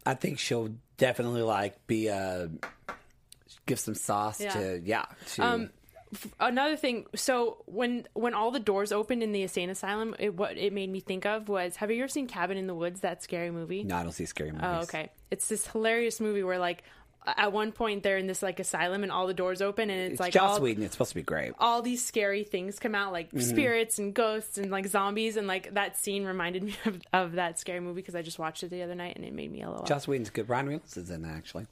[SPEAKER 2] I think she'll definitely like be uh give some sauce
[SPEAKER 5] Yeah.
[SPEAKER 2] to yeah to
[SPEAKER 5] Um, Another thing. So when when all the doors opened in the insane asylum, it, what it made me think of was: Have you ever seen Cabin in the Woods? That scary movie.
[SPEAKER 2] no I don't see scary movies.
[SPEAKER 5] Oh, okay. It's this hilarious movie where like at one point they're in this like asylum and all the doors open and it's,
[SPEAKER 2] It's
[SPEAKER 5] like
[SPEAKER 2] Joss
[SPEAKER 5] all,
[SPEAKER 2] Whedon. It's supposed to be great.
[SPEAKER 5] all these scary things come out like
[SPEAKER 2] Mm-hmm.
[SPEAKER 5] spirits and ghosts and like zombies and like that scene reminded me of, of that scary movie because I just watched it the other night and it made me a little.
[SPEAKER 2] Joss Whedon's good. Ryan Reynolds is in that actually.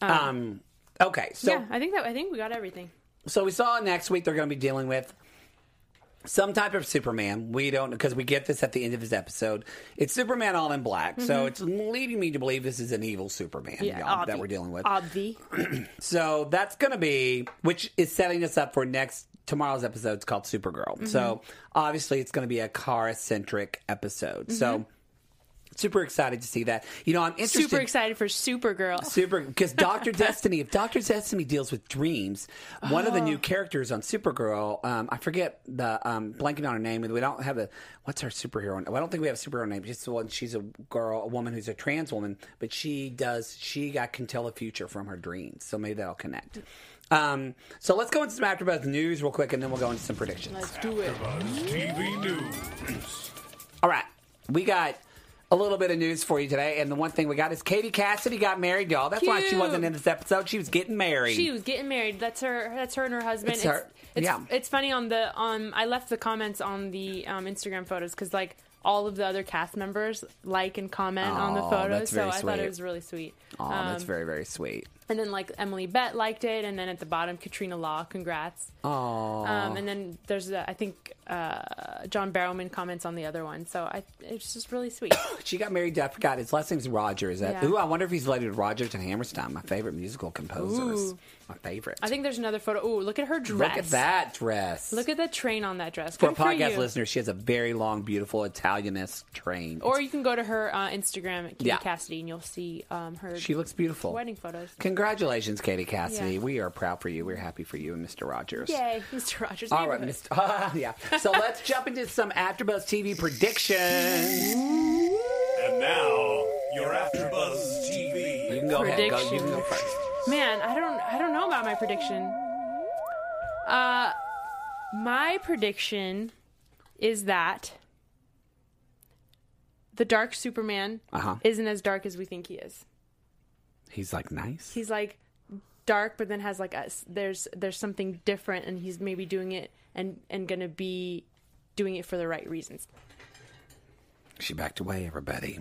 [SPEAKER 2] Um, okay, so
[SPEAKER 5] yeah, I think that I think we got everything.
[SPEAKER 2] So we saw next week they're going to be dealing with some type of Superman. We don't because we get this at the end of his episode. It's Superman all in black, so it's leading me to believe this is an evil Superman
[SPEAKER 5] Mm-hmm. Yeah,
[SPEAKER 2] y'all, that we're dealing with.
[SPEAKER 5] Obvi.
[SPEAKER 2] So that's going to be, which is setting us up for next tomorrow's episode. It's called Supergirl.
[SPEAKER 5] Mm-hmm.
[SPEAKER 2] So obviously, it's going to be a car centric episode. So super excited to see that. You know, I'm interested.
[SPEAKER 5] Super excited for Supergirl.
[SPEAKER 2] Super, because Doctor Destiny. If Doctor Destiny deals with dreams, one of the
[SPEAKER 5] Oh.
[SPEAKER 2] new characters on Supergirl, um, I forget the um, blanking on her name. We don't have a what's her superhero? Name? I don't think we have a superhero name. Just the one. She's a girl, a woman who's a trans woman, but she does. She got can tell the future from her dreams. So maybe that'll connect. Um, so let's go into some AfterBuzz news real quick, and then we'll go into some predictions.
[SPEAKER 5] Let's do it.
[SPEAKER 4] TV News.
[SPEAKER 2] All right, we got a little bit of news for you today, and the one thing we got is Katie Cassidy got married, y'all. That's why she wasn't in this episode. She was getting married.
[SPEAKER 5] She was getting married. That's her. That's her and her husband.
[SPEAKER 2] It's her.
[SPEAKER 5] It's,
[SPEAKER 2] Yeah.
[SPEAKER 5] It's funny on the um. I left the comments on the um, Instagram photos because like all of the other cast members like and comment on the photos.
[SPEAKER 2] that's
[SPEAKER 5] So I thought it was really sweet.
[SPEAKER 2] Oh, that's
[SPEAKER 5] Um,
[SPEAKER 2] very very sweet.
[SPEAKER 5] And then like Emily Bett liked it, and then at the bottom Katrina Law, congrats.
[SPEAKER 2] Oh,
[SPEAKER 5] Um, and then there's I think uh, John Barrowman comments on the other one. So I it's just really sweet.
[SPEAKER 2] she got married. to- I forgot his last name's Rodgers. That,
[SPEAKER 5] Yeah.
[SPEAKER 2] Ooh, I wonder if he's related to Rodgers and Hammerstein, my favorite musical composers.
[SPEAKER 5] Ooh.
[SPEAKER 2] My favorite.
[SPEAKER 5] I think there's another photo. Ooh, look at her dress.
[SPEAKER 2] Look at that dress.
[SPEAKER 5] Look at the train on that dress.
[SPEAKER 2] for
[SPEAKER 5] Good
[SPEAKER 2] podcast
[SPEAKER 5] you.
[SPEAKER 2] listeners, she has a very long, beautiful Italianesque train.
[SPEAKER 5] Or you can go to her uh, Instagram at Katie
[SPEAKER 2] Yeah.
[SPEAKER 5] Cassidy and you'll see um, her
[SPEAKER 2] she looks beautiful.
[SPEAKER 5] wedding photos.
[SPEAKER 2] Congratulations, Katie Cassidy.
[SPEAKER 5] Yeah.
[SPEAKER 2] We are proud for you. We're happy for you and Mr. Rogers.
[SPEAKER 5] Yay, Mr. Rogers.
[SPEAKER 2] All right,
[SPEAKER 5] neighborhood.
[SPEAKER 2] Mr. yeah. So let's jump into some AfterBuzz TV predictions.
[SPEAKER 7] And now, your AfterBuzz TV.
[SPEAKER 2] You can go ahead. Go, you can go
[SPEAKER 5] Predictions.
[SPEAKER 2] first.
[SPEAKER 5] Man, I don't. I don't know about my prediction. Uh, my prediction is that the Dark Superman
[SPEAKER 2] Uh-huh.
[SPEAKER 5] isn't as dark as we think he is.
[SPEAKER 2] He's like nice.
[SPEAKER 5] He's like dark, but then has like a there's there's something different, and he's maybe doing it and and gonna be doing it for the right reasons.
[SPEAKER 2] She backed away, everybody.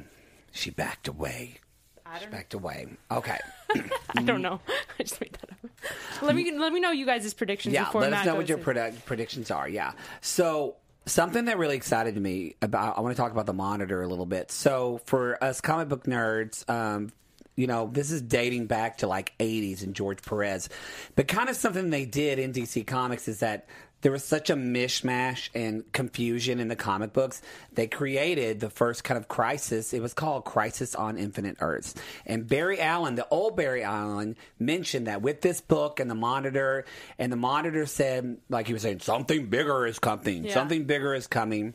[SPEAKER 2] She backed away.
[SPEAKER 5] I
[SPEAKER 2] She backed away. Okay.
[SPEAKER 5] I don't know. I just made that up. Let me let me know you guys' predictions
[SPEAKER 2] yeah,
[SPEAKER 5] before
[SPEAKER 2] let
[SPEAKER 5] Matt
[SPEAKER 2] us know what your predict- predictions are. Yeah. So something that really excited me about I want to talk about the monitor a little bit. So for us comic book nerds, um, you know, this is dating back to like 80s and George Perez. But kind of something they did in DC Comics is that there was such a mishmash and confusion in the comic books. They created the first kind of crisis. It was called Crisis on Infinite Earths. And Barry Allen, the old Barry Allen, mentioned that with this book and the monitor, and the monitor said, like he was saying, something bigger is coming.
[SPEAKER 5] Yeah.
[SPEAKER 2] Something bigger is coming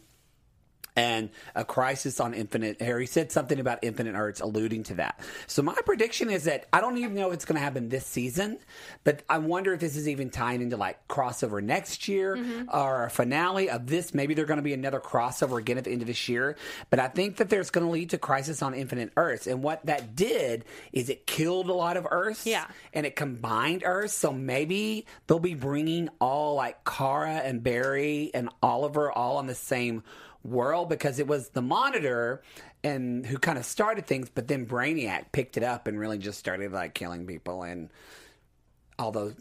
[SPEAKER 2] and a crisis on infinite he said something about infinite earths alluding to that. So my prediction is that i don't even know if it's going to happen this season but i wonder if this is even tying into like crossover next year mm-hmm. or a finale of this. Maybe they're going to be another crossover again at the end of this year. But i think that there's going to lead to crisis on infinite earths. And what that did is it killed a lot of earths
[SPEAKER 5] Yeah.
[SPEAKER 2] and it combined Earths. So maybe they'll be bringing all like Kara and Barry and Oliver all on the same world because it was the Monitor and who kind of started things, but then Brainiac picked it up and really just started like killing people. And although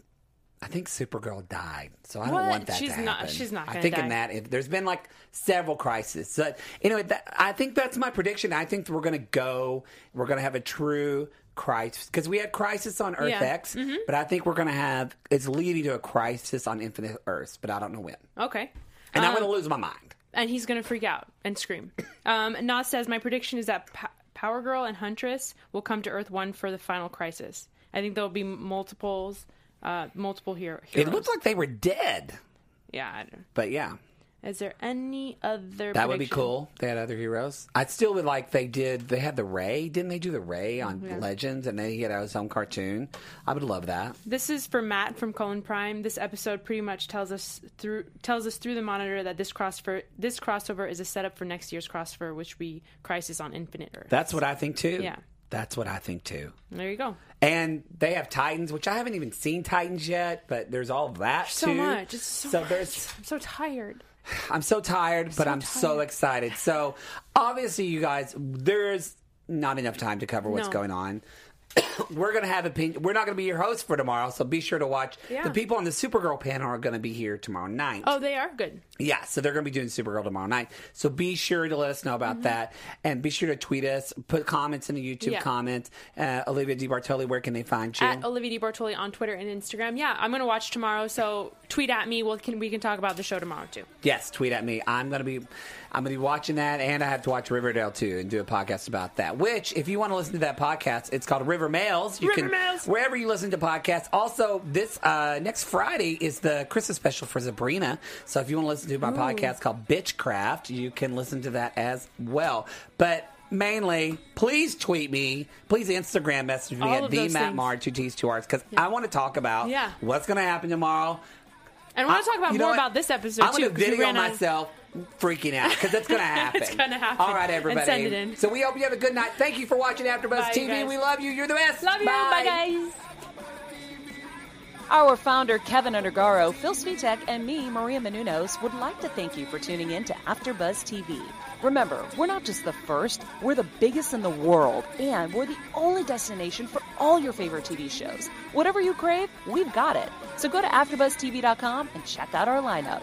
[SPEAKER 2] I think Supergirl died, so I don't want that
[SPEAKER 5] She's
[SPEAKER 2] to
[SPEAKER 5] not-
[SPEAKER 2] happen.
[SPEAKER 5] she's not
[SPEAKER 2] I
[SPEAKER 5] gonna
[SPEAKER 2] think in that if there's been like several crises. So anyway, that, I think that's my prediction. I think we're going to go. We're going to have a true crisis because we had crisis on Earth
[SPEAKER 5] Yeah. Mm-hmm.
[SPEAKER 2] X, but I think we're going to have it's leading to a crisis on Infinite Earths, but I don't know when.
[SPEAKER 5] Okay.
[SPEAKER 2] And I'm
[SPEAKER 5] Um,
[SPEAKER 2] going to lose my mind.
[SPEAKER 5] And he's gonna freak out and scream. Um, Nas says, "My prediction is that pa- Power Girl and Huntress will come to Earth One for the final crisis. I think there'll be multiples, uh, multiple hero- heroes.
[SPEAKER 2] It looked like they were dead,
[SPEAKER 5] yeah. I don't,
[SPEAKER 2] but yeah.
[SPEAKER 5] Is there any other?
[SPEAKER 2] That would be cool. They had other heroes. I still would like they did. They had the Ray, didn't they? Do the Ray on
[SPEAKER 5] Yeah.
[SPEAKER 2] Legends, and then he had his own cartoon. I would love that.
[SPEAKER 5] This is for Matt from Colin Prime. This episode pretty much tells us through tells us through the monitor that this crossover this crossover is a setup for next year's crossover, which we Crisis on Infinite Earth.
[SPEAKER 2] That's what I think too.
[SPEAKER 5] Yeah.
[SPEAKER 2] That's what I think too.
[SPEAKER 5] there you go.
[SPEAKER 2] And they have Titans, which I haven't even seen Titans yet, but there's all that
[SPEAKER 5] So
[SPEAKER 2] too.
[SPEAKER 5] much. It's so, much.
[SPEAKER 2] there's
[SPEAKER 5] I'm so tired.
[SPEAKER 2] I'm so tired, but
[SPEAKER 5] so
[SPEAKER 2] I'm so excited. So obviously, you guys, there's not enough time to cover what's
[SPEAKER 5] No.
[SPEAKER 2] going on. We're gonna have opinion. We're not gonna be your host for tomorrow, so be sure to watch.
[SPEAKER 5] Yeah.
[SPEAKER 2] The people on the Supergirl panel are gonna be here tomorrow night.
[SPEAKER 5] Oh, they are good.
[SPEAKER 2] Yeah, so they're going to be doing Supergirl tomorrow night. So be sure to let us know about that, and be sure to tweet us, put comments in the YouTube
[SPEAKER 5] Mm-hmm. Yeah.
[SPEAKER 2] comments. Uh, Olivia DeBortoli, where can they find you?
[SPEAKER 5] At Olivia DeBortoli on Twitter and Instagram. Yeah, I'm gonna watch tomorrow, so tweet at me. We'll can we can talk about the show tomorrow too.
[SPEAKER 2] yes, tweet at me. I'm going to be, I'm going to be watching that, and I have to watch Riverdale too, and do a podcast about that. Which, if you want to listen to that podcast, it's called River Mails. You
[SPEAKER 5] River
[SPEAKER 2] can
[SPEAKER 5] Mails.
[SPEAKER 2] wherever you listen to podcasts. Also, this uh, next Friday is the Christmas special for Sabrina. So if you want to listen to my podcast called Bitchcraft, you can listen to that as well. But mainly, please tweet me. Please Instagram message me
[SPEAKER 5] All
[SPEAKER 2] at the Matt Marr two T's two R's because I want to talk about
[SPEAKER 5] Yeah.
[SPEAKER 2] what's going to happen tomorrow.
[SPEAKER 5] And I want to talk about
[SPEAKER 2] know
[SPEAKER 5] more about this episode
[SPEAKER 2] I'm
[SPEAKER 5] too.
[SPEAKER 2] gonna
[SPEAKER 5] 'cause we
[SPEAKER 2] video
[SPEAKER 5] out of-
[SPEAKER 2] myself freaking out because it's gonna happen.
[SPEAKER 5] It's gonna happen.
[SPEAKER 2] All right,
[SPEAKER 5] And
[SPEAKER 2] everybody.
[SPEAKER 5] send it in.
[SPEAKER 2] So we hope you have a good night. Thank you for watching AfterBuzz
[SPEAKER 5] Bye,
[SPEAKER 2] TV.
[SPEAKER 5] guys.
[SPEAKER 2] We love you. You're the best.
[SPEAKER 5] Love you. Bye, guys.
[SPEAKER 3] Our founder, Kevin Undergaro, Phil Svitek, and me, Maria Menounos, would like to thank you for tuning in to AfterBuzz TV. Remember, we're not just the first, we're the biggest in the world, and we're the only destination for all your favorite TV shows. Whatever you crave, we've got it. So go to AfterBuzzTV.com and check out our lineup.